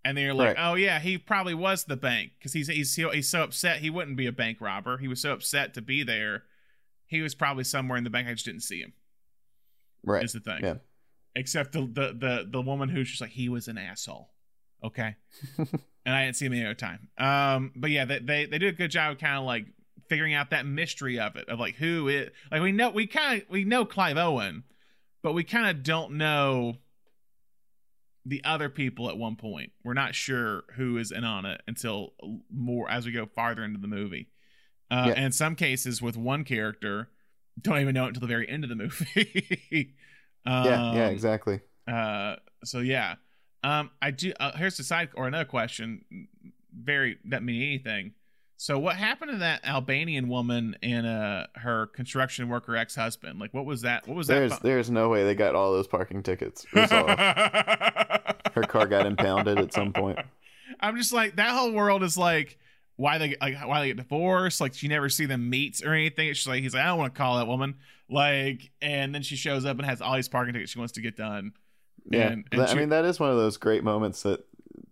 And then you're like, Right. oh yeah, he probably was the bank because he's he's he's so upset he wouldn't be a bank robber. He was so upset to be there. He was probably somewhere in the bank. I just didn't see him. Right. Is the thing. Yeah. Except the the the the woman who's just like he was an asshole. Okay. and I didn't see him any other time. Um, but yeah, they they, they do a good job of kind of like figuring out that mystery of it of like who it like we know we kind of we know Clive Owen, but we kind of don't know the other people at one point. We're not sure who is in on it until more as we go farther into the movie. Uh, Yeah. And in some cases, with one character, don't even know it until the very end of the movie. um, yeah. Yeah. Exactly. uh, so yeah, um, I do. Uh, here's the side or another question. Very doesn't mean anything. So what happened to that Albanian woman and uh her construction worker ex husband? Like, what was that? What was There's that? there's no way they got all those parking tickets resolved. Her car got impounded at some point. I'm just like that whole world is like why they like why they get divorced. Like you never see them meet or anything. It's just like he's like I don't want to call that woman. Like and then she shows up and has all these parking tickets she wants to get done. Yeah, And- and That- she- I mean that is one of those great moments that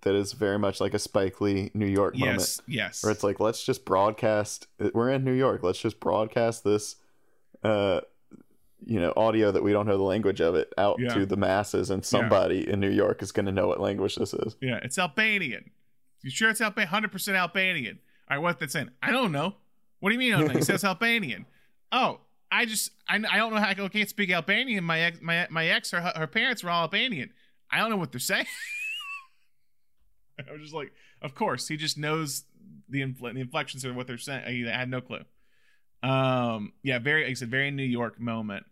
that is very much like a Spike Lee New York moment, Yes, yes. where it's like let's just broadcast. We're in New York. Let's just broadcast this, uh, you know, audio that we don't know the language of it out Yeah. to the masses, and somebody in New York is going to know what language this is. Yeah, it's Albanian. You sure it's Albanian? Hundred percent Albanian. All right, what's that saying? I don't know. What do you mean? I don't know? He says Albanian. Oh, I just I, I don't know how I can't speak Albanian. My ex my my ex her her parents were all Albanian. I don't know what they're saying. I was just like, of course, he just knows the infl- the inflections of what they're saying. I had no clue. Um, yeah, very. Like I said, very New York moment.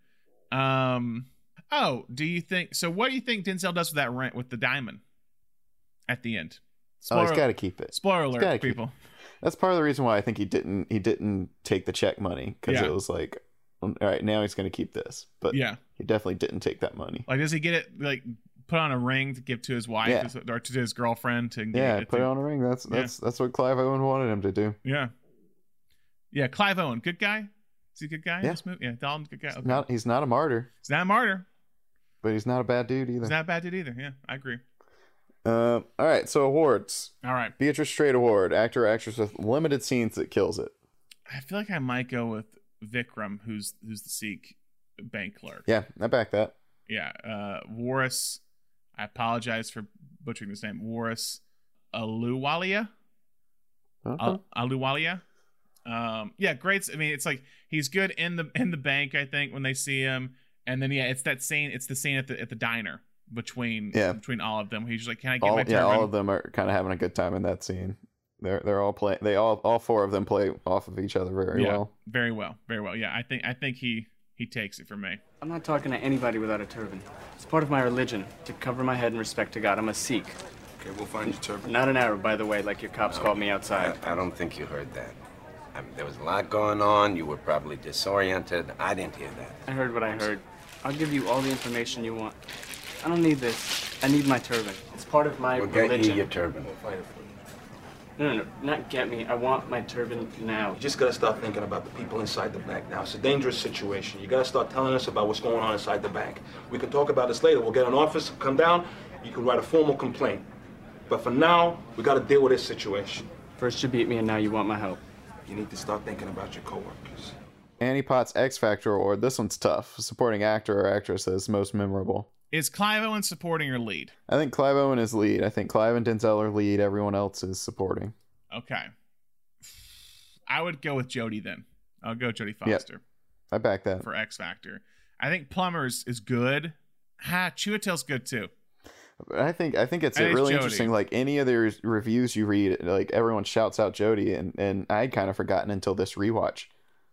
Um, oh, do you think? So, what do you think Denzel does with that rent with the diamond at the end? Oh, he's Spoiler- got to keep it. Spoiler alert, people. That's part of the reason why I think he didn't he didn't take the check money because Yeah. it was like, all right, now he's going to keep this, but Yeah, he definitely didn't take that money. like does he get it like put on a ring to give to his wife Yeah. or to his girlfriend to Yeah, to- put it on a ring. That's Yeah. that's that's what Clive Owen wanted him to do. Yeah, yeah. Clive Owen, good guy. Is he a good guy in Yeah. this movie? Yeah, Dalton's good guy. He's Not he's not a martyr, He's not a martyr. but he's not a bad dude either. He's not a bad dude either. Yeah, I agree. Um, all right, so awards. All right, Beatrice Straight Award, actor or actress with limited scenes that kills it. I feel like I might go with Vikram, who's who's the Sikh bank clerk. Yeah, I back that. Yeah, uh, Waris. I apologize for butchering this name. Waris Ahluwalia. Okay. Al- Ahluwalia. Um, yeah, great. I mean, it's like he's good in the in the bank. I think when they see him, and then yeah, it's that scene. It's the scene at the at the diner between Yeah. between all of them. He's like, "Can I get all, my yeah, all of them are kind of having a good time in that scene. They're they're all play. They all all four of them play off of each other very yeah, well. very well, very well. Yeah, I think I think he he takes it from me. I'm not talking to anybody without a turban. It's part of my religion to cover my head in respect to God. I'm a Sikh. Okay, we'll find your turban. Not an Arab, by the way, like your cops called me outside. I, I don't think you heard that. I mean, there was a lot going on. You were probably disoriented. I didn't hear that. I heard what I heard. I'll give you all the information you want. I don't need this. I need my turban. It's part of my We'll get religion. you your turban. No, no, no, not get me. I want my turban now. You just gotta start thinking about the people inside the bank now. It's a dangerous situation. You gotta start telling us about what's going on inside the bank. We can talk about this later. We'll get an office, come down, you can write a formal complaint. But for now, we gotta deal with this situation. First you beat me and now you want my help. You need to start thinking about your coworkers. Annie Potts X Factor Award. This one's tough. Supporting actor or actress that is most memorable. Is Clive Owen supporting or lead? I think Clive Owen is lead. I think Clive and Denzel are lead. Everyone else is supporting. Okay. I would go with Jodie then. I'll go Jodie Yep. Foster I back that. for X Factor. I think Plummer's is good. Ha, Chiwetel's good too. I think I think it's I think it's really Jodie. interesting. Like any of the reviews you read, like everyone shouts out Jodie, and and I'd kind of forgotten until this rewatch,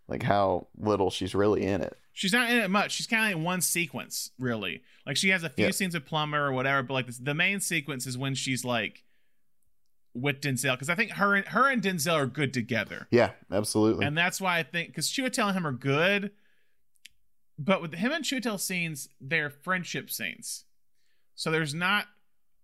like how little she's really in it. She's not in it much. She's kind of in one sequence, really. Like she has a few Yeah. scenes with Plummer or whatever, but like this, the main sequence is when she's like with Denzel because I think her and her and Denzel are good together, Yeah, absolutely. and that's why I think because Chiwetel and him are good, but with him and Chiwetel scenes, they're friendship scenes, so there's not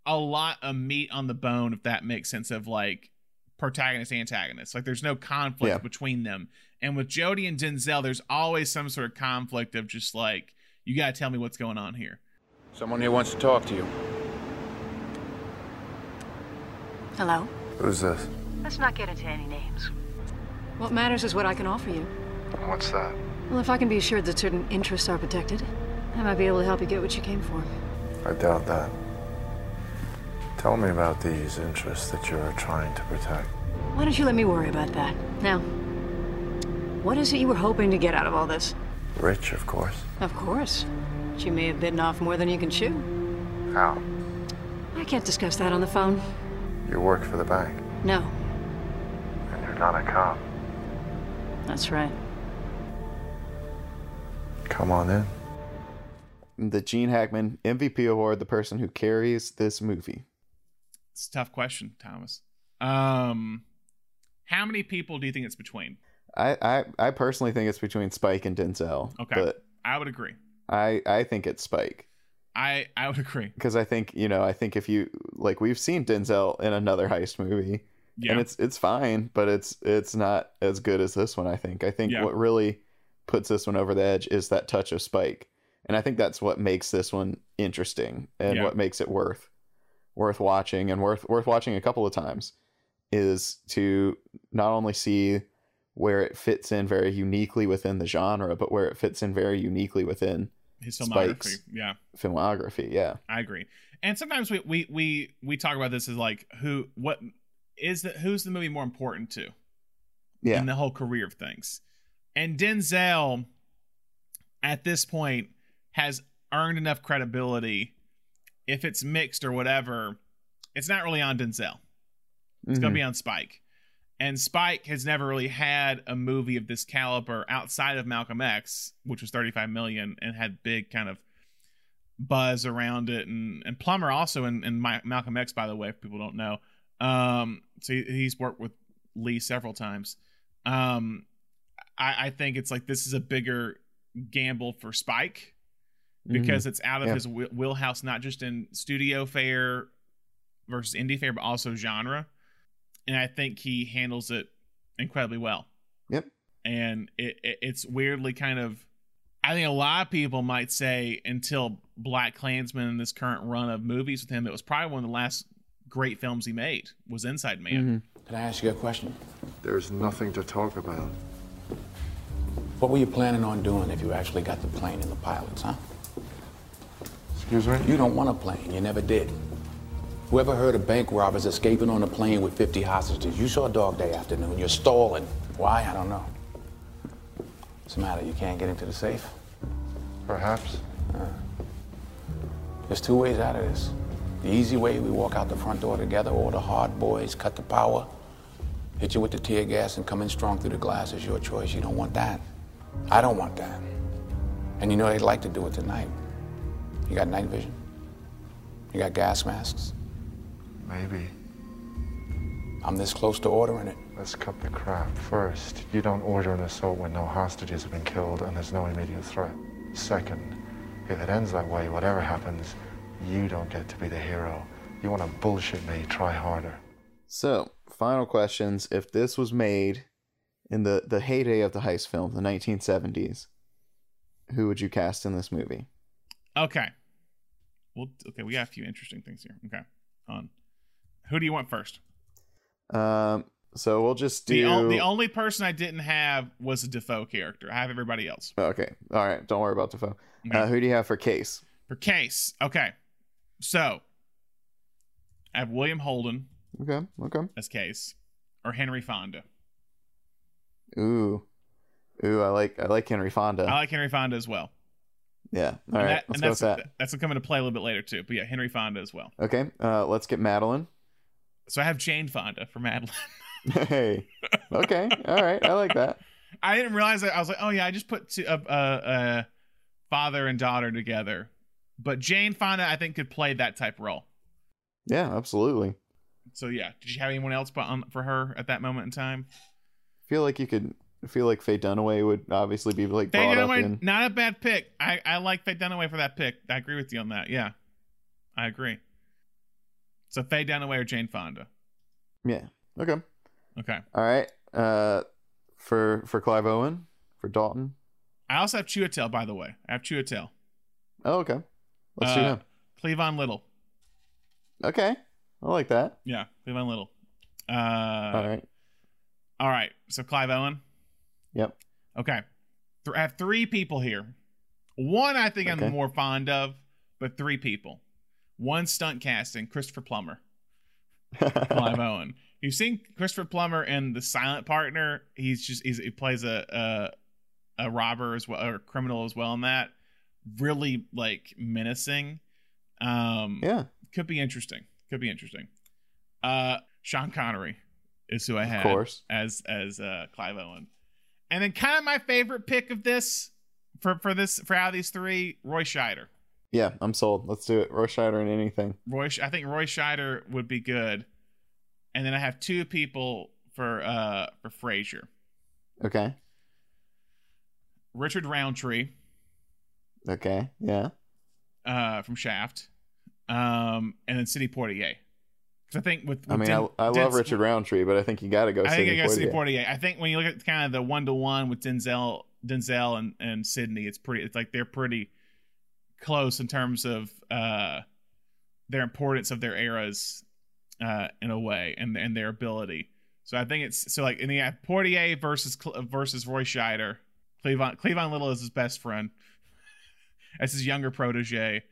a lot of meat on the bone if that makes sense of like protagonist antagonist like there's no conflict Yeah. between them and with Jodie and denzel there's always some sort of conflict of just like you gotta tell me what's going on here Someone here wants to talk to you. Hello? Who's this? Let's not get into any names. What matters is what I can offer you. What's that? Well, if I can be assured that certain interests are protected, I might be able to help you get what you came for. I doubt that. Tell me about these interests that you're trying to protect. Why don't you let me worry about that? Now, what is it you were hoping to get out of all this? Rich, of course. Of course. But you may have bitten off more than you can chew. How? I can't discuss that on the phone. You work for the bank, No, and you're not a cop. that's right. Come on in. the Gene Hackman MVP award, the person who carries this movie. it's a tough question thomas um how many people do you think it's between I, I, I personally think it's between Spike and Denzel. Okay. But i would agree I, I think it's Spike. i i would agree Because I think, you know, I think if you like we've seen Denzel in another heist movie. yeah And it's it's fine, but it's it's not as good as this one, I think. I think Yeah. what really puts this one over the edge is that touch of Spike. And I think that's what makes this one interesting and Yeah. what makes it worth worth watching and worth worth watching a couple of times is to not only see where it fits in very uniquely within the genre, but where it fits in very uniquely within his filmography Spikes. yeah filmography. Yeah. I agree. And sometimes we we we we talk about this as like who what is the who's the movie more important to Yeah. in the whole career of things. And Denzel at this point has earned enough credibility if it's mixed or whatever, it's not really on Denzel. It's Mhm. to be on Spike. And Spike has never really had a movie of this caliber outside of Malcolm X, which was 35 million and had big kind of buzz around it. And, and Plummer also in, in My, Malcolm X, by the way, if people don't know. Um, so he, he's worked with Lee several times. Um, I, I think it's like this is a bigger gamble for Spike because it's out of Yeah. his wheelhouse, not just in studio fare versus indie fare, but also genre. And I think he handles it incredibly well. Yep. And it, it it's weirdly kind of, I think a lot of people might say until BlacKkKlansman in this current run of movies with him, it was probably one of the last great films he made was Inside Man. Mm-hmm. Can I ask you a question? There's nothing to talk about. What were you planning on doing if you actually got the plane and the pilots, huh? Excuse me? You don't want a plane. You never did. Whoever heard of bank robbers escaping on a plane with 50 hostages? You saw Dog Day afternoon. You're stalling. Why? I don't know. What's the matter? You can't get into the safe? Perhaps. Uh, there's two ways out of this. The easy way, we walk out the front door together, or the hard boys cut the power, hit you with the tear gas, and come in strong through the glass is your choice. You don't want that. I don't want that. And you know they'd like to do it tonight. You got night vision? You got gas masks? Maybe. I'm this close to ordering it. Let's cut the crap. First, you don't order an assault when no hostages have been killed and there's no immediate threat. Second, if it ends that way, whatever happens, you don't get to be the hero. You want to bullshit me, try harder. So, final questions. If this was made in the, the heyday of the heist film, the 1970s, who would you cast in this movie? Okay. Well, okay, we got a few interesting things here. Okay. On. Who do you want first? Um, so we'll just do. The, o- the only person I didn't have was a Dafoe character. I have everybody else. okay. All right. Don't worry about Dafoe. Okay. Uh, who do you have for Case? For case, okay. So I have William Holden Okay. Okay. as case, or Henry Fonda. Ooh. Ooh, I like I like Henry Fonda. I like Henry Fonda as well. yeah. All And right. that- let's and go with that's that. that's coming to play a little bit later too. But yeah, Henry Fonda as well. Okay. Uh, let's get Madeline. So I have Jane Fonda for Madeline. hey. Okay. All right. I like that. I didn't realize that. I was like, oh yeah, I just put two, uh, uh, uh, father and daughter together. But Jane Fonda, I think, could play that type role. Yeah, absolutely. So yeah, did you have anyone else but on, for her at that moment in time? feel like you could I feel like Faye Dunaway would obviously be like Faye Dunaway, in. not a bad pick. I, I like Faye Dunaway for that pick. I agree with you on that. Yeah, I agree. So Faye Dunaway or Jane Fonda? Yeah. Okay. Okay. All right. Uh, for for Clive Owen for Dalton. I also have Chiwetel, by the way. I have Chiwetel. Oh, okay. Let's do Uh, him. Cleavon Little. Okay. I like that. Yeah, Cleavon Little. Uh, All right. All right. So Clive Owen. Yep. Okay. I have three people here. One I think Okay. I'm more fond of, but three people. One stunt casting, Christopher Plummer. Clive Owen. You've seen Christopher Plummer in The Silent Partner. He's just he's, he plays a, a a robber as well or a criminal as well in that. Really like menacing. Um yeah. could be interesting. Could be interesting. Uh Sean Connery is who I had course. as as uh Clive Owen. And then kind of my favorite pick of this for for this for out of these three, Roy Scheider. Yeah, I'm sold. Let's do it. Roy Scheider and anything. Roy I think Roy Scheider would be good. And then I have two people for uh for Frazier. Okay. Richard Roundtree Okay. Yeah. uh from Shaft. Um and then Sidney Poitier. Cuz I think with, I mean, Den- I, I love Denzel- Richard Roundtree, but I think you got to go. I think I Sidney Poitier. Poitier. I think when you look at kind of the one to one with Denzel, Denzel and and Sidney, it's pretty. It's like they're pretty close in terms of uh their importance of their eras, uh, in a way, and and their ability. So I think it's so like in the have Poitier versus versus Roy Scheider. Cleavon Cleavon Little is his best friend. As his younger protege,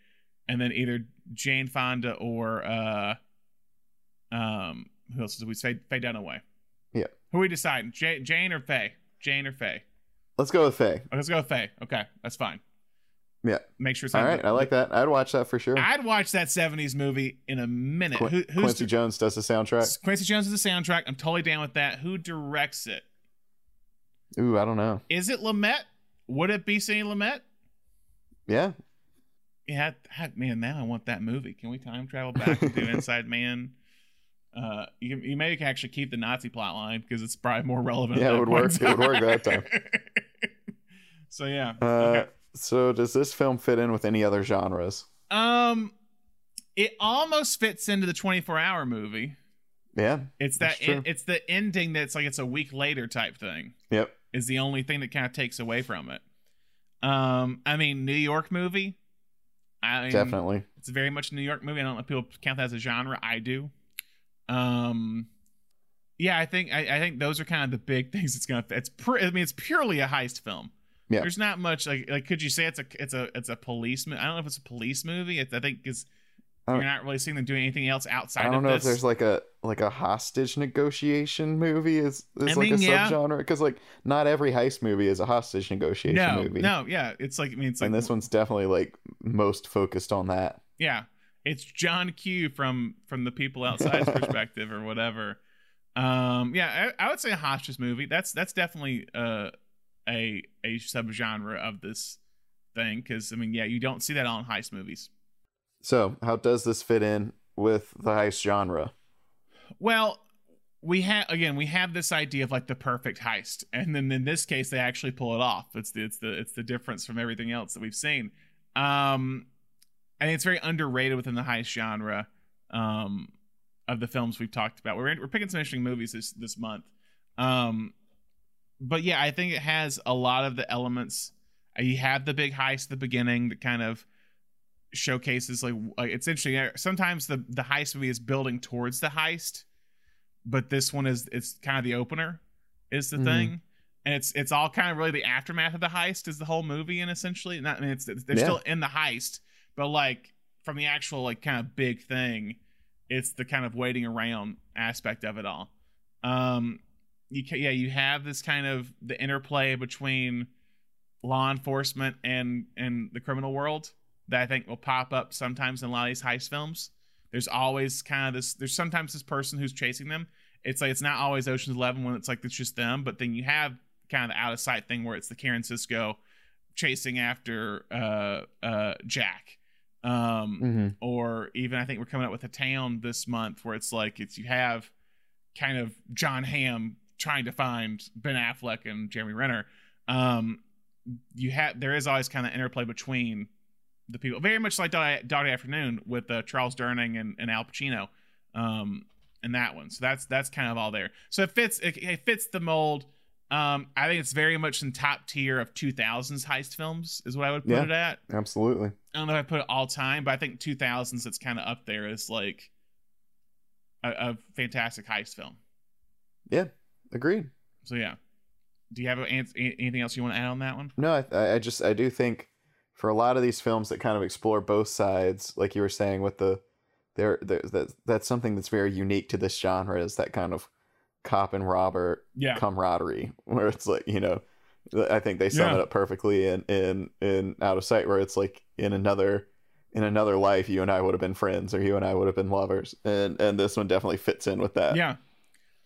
and then either Jane Fonda or uh, um, who else did we say? Faye Dunaway. Yeah. Who are we deciding? J- Jane or Faye? Jane or Faye? Let's go with Faye. Okay, let's go with Faye. Okay, that's fine. Yeah. Make sure it's All right. I like that. I'd watch that for sure. I'd watch that '70s movie in a minute. Qu- Who, who's Quincy Jones does the soundtrack. Quincy Jones is the soundtrack. I'm totally down with that. Who directs it? Ooh, I don't know. Is it Lumet? Would it be Sidney Lumet? Yeah. Yeah, man. Now I want that movie. Can we time travel back and do Inside Man? Uh, you, you maybe can actually keep the Nazi plot line because it's probably more relevant. Yeah, it would work. It would work that time. so yeah. Uh, okay. So does this film fit in with any other genres? Um, it almost fits into the 24 hour movie. Yeah. It's that true. it's the ending that's like it's a week later type thing. Yep. Is the only thing that kind of takes away from it. Um, I mean, New York movie. I mean, Definitely. It's very much a New York movie. I don't know if people count that as a genre. I do. Um, yeah, I think I, I think those are kind of the big things. It's gonna. It's. Pre- I mean, it's purely a heist film. Yeah. There's not much like like. Could you say it's a it's a it's a police? mo- I don't know if it's a police movie. It's, I think because you're not really seeing them doing anything else outside I don't of know this. if there's like a like a hostage negotiation movie is is I like mean, a yeah. subgenre because like not every heist movie is a hostage negotiation no, movie. no, yeah. It's like I mean, it's like and this one's definitely like most focused on that. yeah it's john q from from the people outside's perspective or whatever um yeah I, I would say a hostage movie that's that's definitely uh a a subgenre of this thing because i mean yeah you don't see that on heist movies. So how does this fit in with the heist genre? well we have again we have this idea of like the perfect heist and then in this case they actually pull it off. It's the it's the it's the difference from everything else that we've seen. Um i think it's very underrated within the heist genre um of the films we've talked about. We're we're picking some interesting movies this this month. Um but yeah i think it has a lot of the elements Uh, you have the big heist at the beginning that kind of showcases like, like it's interesting Uh, sometimes the the heist movie is building towards the heist but this one is it's kind of the opener is the Mhm. thing and it's it's all kind of really the aftermath of the heist is the whole movie and essentially not I mean it's, it's they're Yeah. still in the heist but like from the actual like kind of big thing, it's the kind of waiting around aspect of it all. Um, you ca- yeah, you have this kind of the interplay between law enforcement and and the criminal world that I think will pop up sometimes in a lot of these heist films. There's always kind of this. There's sometimes this person who's chasing them. It's like it's not always Ocean's Eleven when it's like it's just them, but then you have kind of the out of sight thing where it's the Karen Sisco chasing after uh uh Jack. Um Mhm. or even I think we're coming up with a town this month where it's like it's you have kind of Jon Hamm trying to find Ben Affleck and Jeremy Renner. Um you have there is always kind of interplay between the people, very much like Dog Day Afternoon with uh, Charles Durning and, and Al Pacino, um, in that one. So that's that's kind of all there. So it fits it, it fits the mold. Um, I think it's very much in top tier of 2000s heist films is what I would put Yeah. it at. Absolutely. I don't know if I put it all time, but I think 2000s it's kind of up there as like a, a fantastic heist film. Yeah. Agreed. So yeah, do you have anything else you want to add on that one? No, I, I just I do think for a lot of these films that kind of explore both sides, like you were saying with the there, that that's something that's very unique to this genre is that kind of cop and robber Yeah. camaraderie, where it's like you know, I think they sum Yeah. it up perfectly in in in Out of Sight, where it's like in another in another life, you and I would have been friends, or you and I would have been lovers, and and this one definitely fits in with that. Yeah.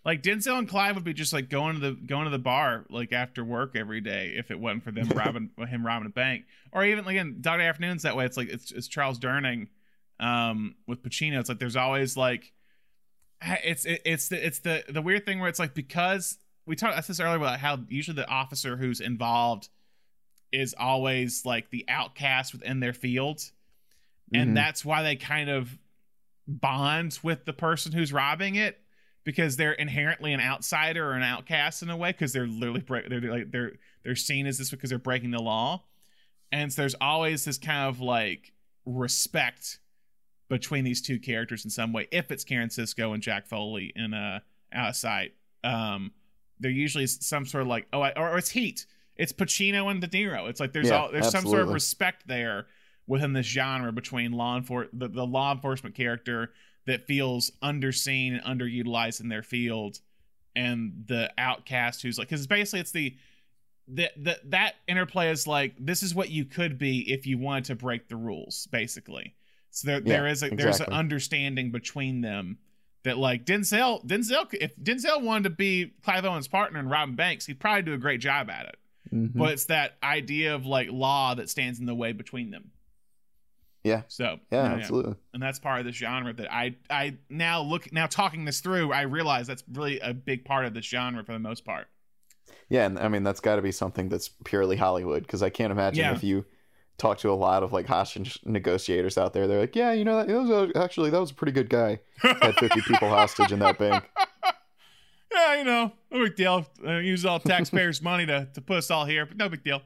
Like Denzel and Clive would be just like going to the going to the bar like after work every day if it wasn't for them robbing him robbing a bank. Or even again, Dog Day Afternoons that way. It's like it's, it's Charles Durning um with Pacino. It's like there's always like it's it, it's the it's the the weird thing where it's like because we talked about this earlier about how usually the officer who's involved is always like the outcast within their field. And Mhm. that's why they kind of bond with the person who's robbing it because they're inherently an outsider or an outcast in a way because they're literally break, they're like they're they're seen as this because they're breaking the law. And so there's always this kind of like respect between these two characters in some way if it's Karen Sisco and Jack Foley in uh out of sight. Um there usually is some sort of like oh I, or, or it's Heat. It's Pacino and De Niro. It's like there's Yeah, all there's some sort of respect there within this genre between law enfor- the, the law enforcement character that feels underseen and underutilized in their field and the outcast who's like because basically it's the the, the that interplay is like this is what you could be if you wanted to break the rules basically. So there, there Yeah, is a there's an understanding between them that like Denzel Denzel if Denzel wanted to be Clive Owen's partner in robin banks he'd probably do a great job at it. Mhm. but it's that idea of like law that stands in the way between them yeah, so yeah, absolutely. and that's part of this genre that I I now look now talking this through I realize that's really a big part of this genre for the most part Yeah, and I mean that's got to be something that's purely Hollywood because I can't imagine Yeah. if you talk to a lot of like hostage negotiators out there, they're like, yeah, you know, that, that was a, actually that was a pretty good guy. Had fifty people hostage in that bank. yeah you know no big deal uh, use all taxpayers money to to put us all here but no big deal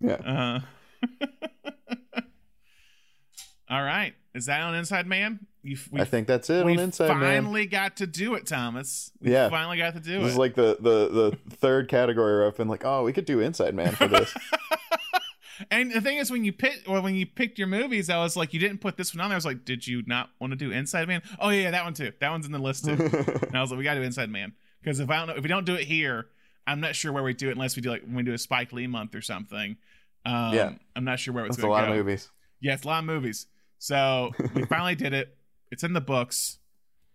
Yeah, uh all right is that on Inside Man you we, I think that's it we on Inside Man. finally got to do it Thomas we Yeah. finally got to do it. This it is like the the the third category where I've been like, oh, we could do Inside Man for this. And the thing is, when you pick, or when you picked your movies, I was like, you didn't put this one on there. I was like, did you not want to do Inside Man? Oh yeah, yeah, that one too. That one's in the list too. and I was like, we got to do Inside Man because if I don't know, if we don't do it here, I'm not sure where we do it unless we do like when we do a Spike Lee month or something. Um, Yeah. I'm not sure where it's That's a lot go. of movies. Yeah, it's a lot of movies. So we finally did it. It's in the books.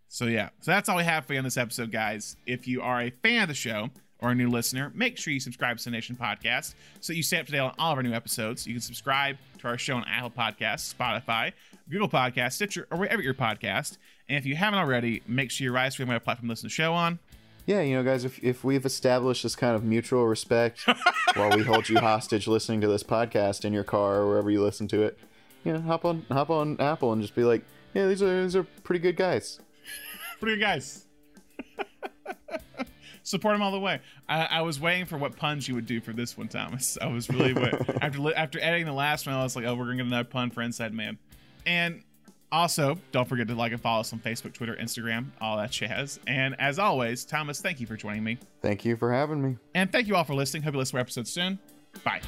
So yeah. So that's all we have for you on this episode, guys. If you are a fan of the show or a new listener, make sure you subscribe to the Nation Podcast so you stay up to date on all of our new episodes. You can subscribe to our show on Apple Podcasts, Spotify, Google Podcasts, Stitcher, or wherever your podcast. And if you haven't already, make sure you rise for my platform to listen to the show on. Yeah, you know, guys, if if we've established this kind of mutual respect while we hold you hostage listening to this podcast in your car or wherever you listen to it, you know, hop on hop on Apple and just be like, yeah, these are these are pretty good guys. Pretty good guys. Support them all the way. I, I was waiting for what puns you would do for this one, Thomas. I was really wait- after after editing the last one. I was like, oh, we're gonna get another pun for Inside Man. And also, don't forget to like and follow us on Facebook, Twitter, Instagram, all that jazz. And as always, Thomas, thank you for joining me. Thank you for having me. And thank you all for listening. Hope you listen to more episodes soon. Bye.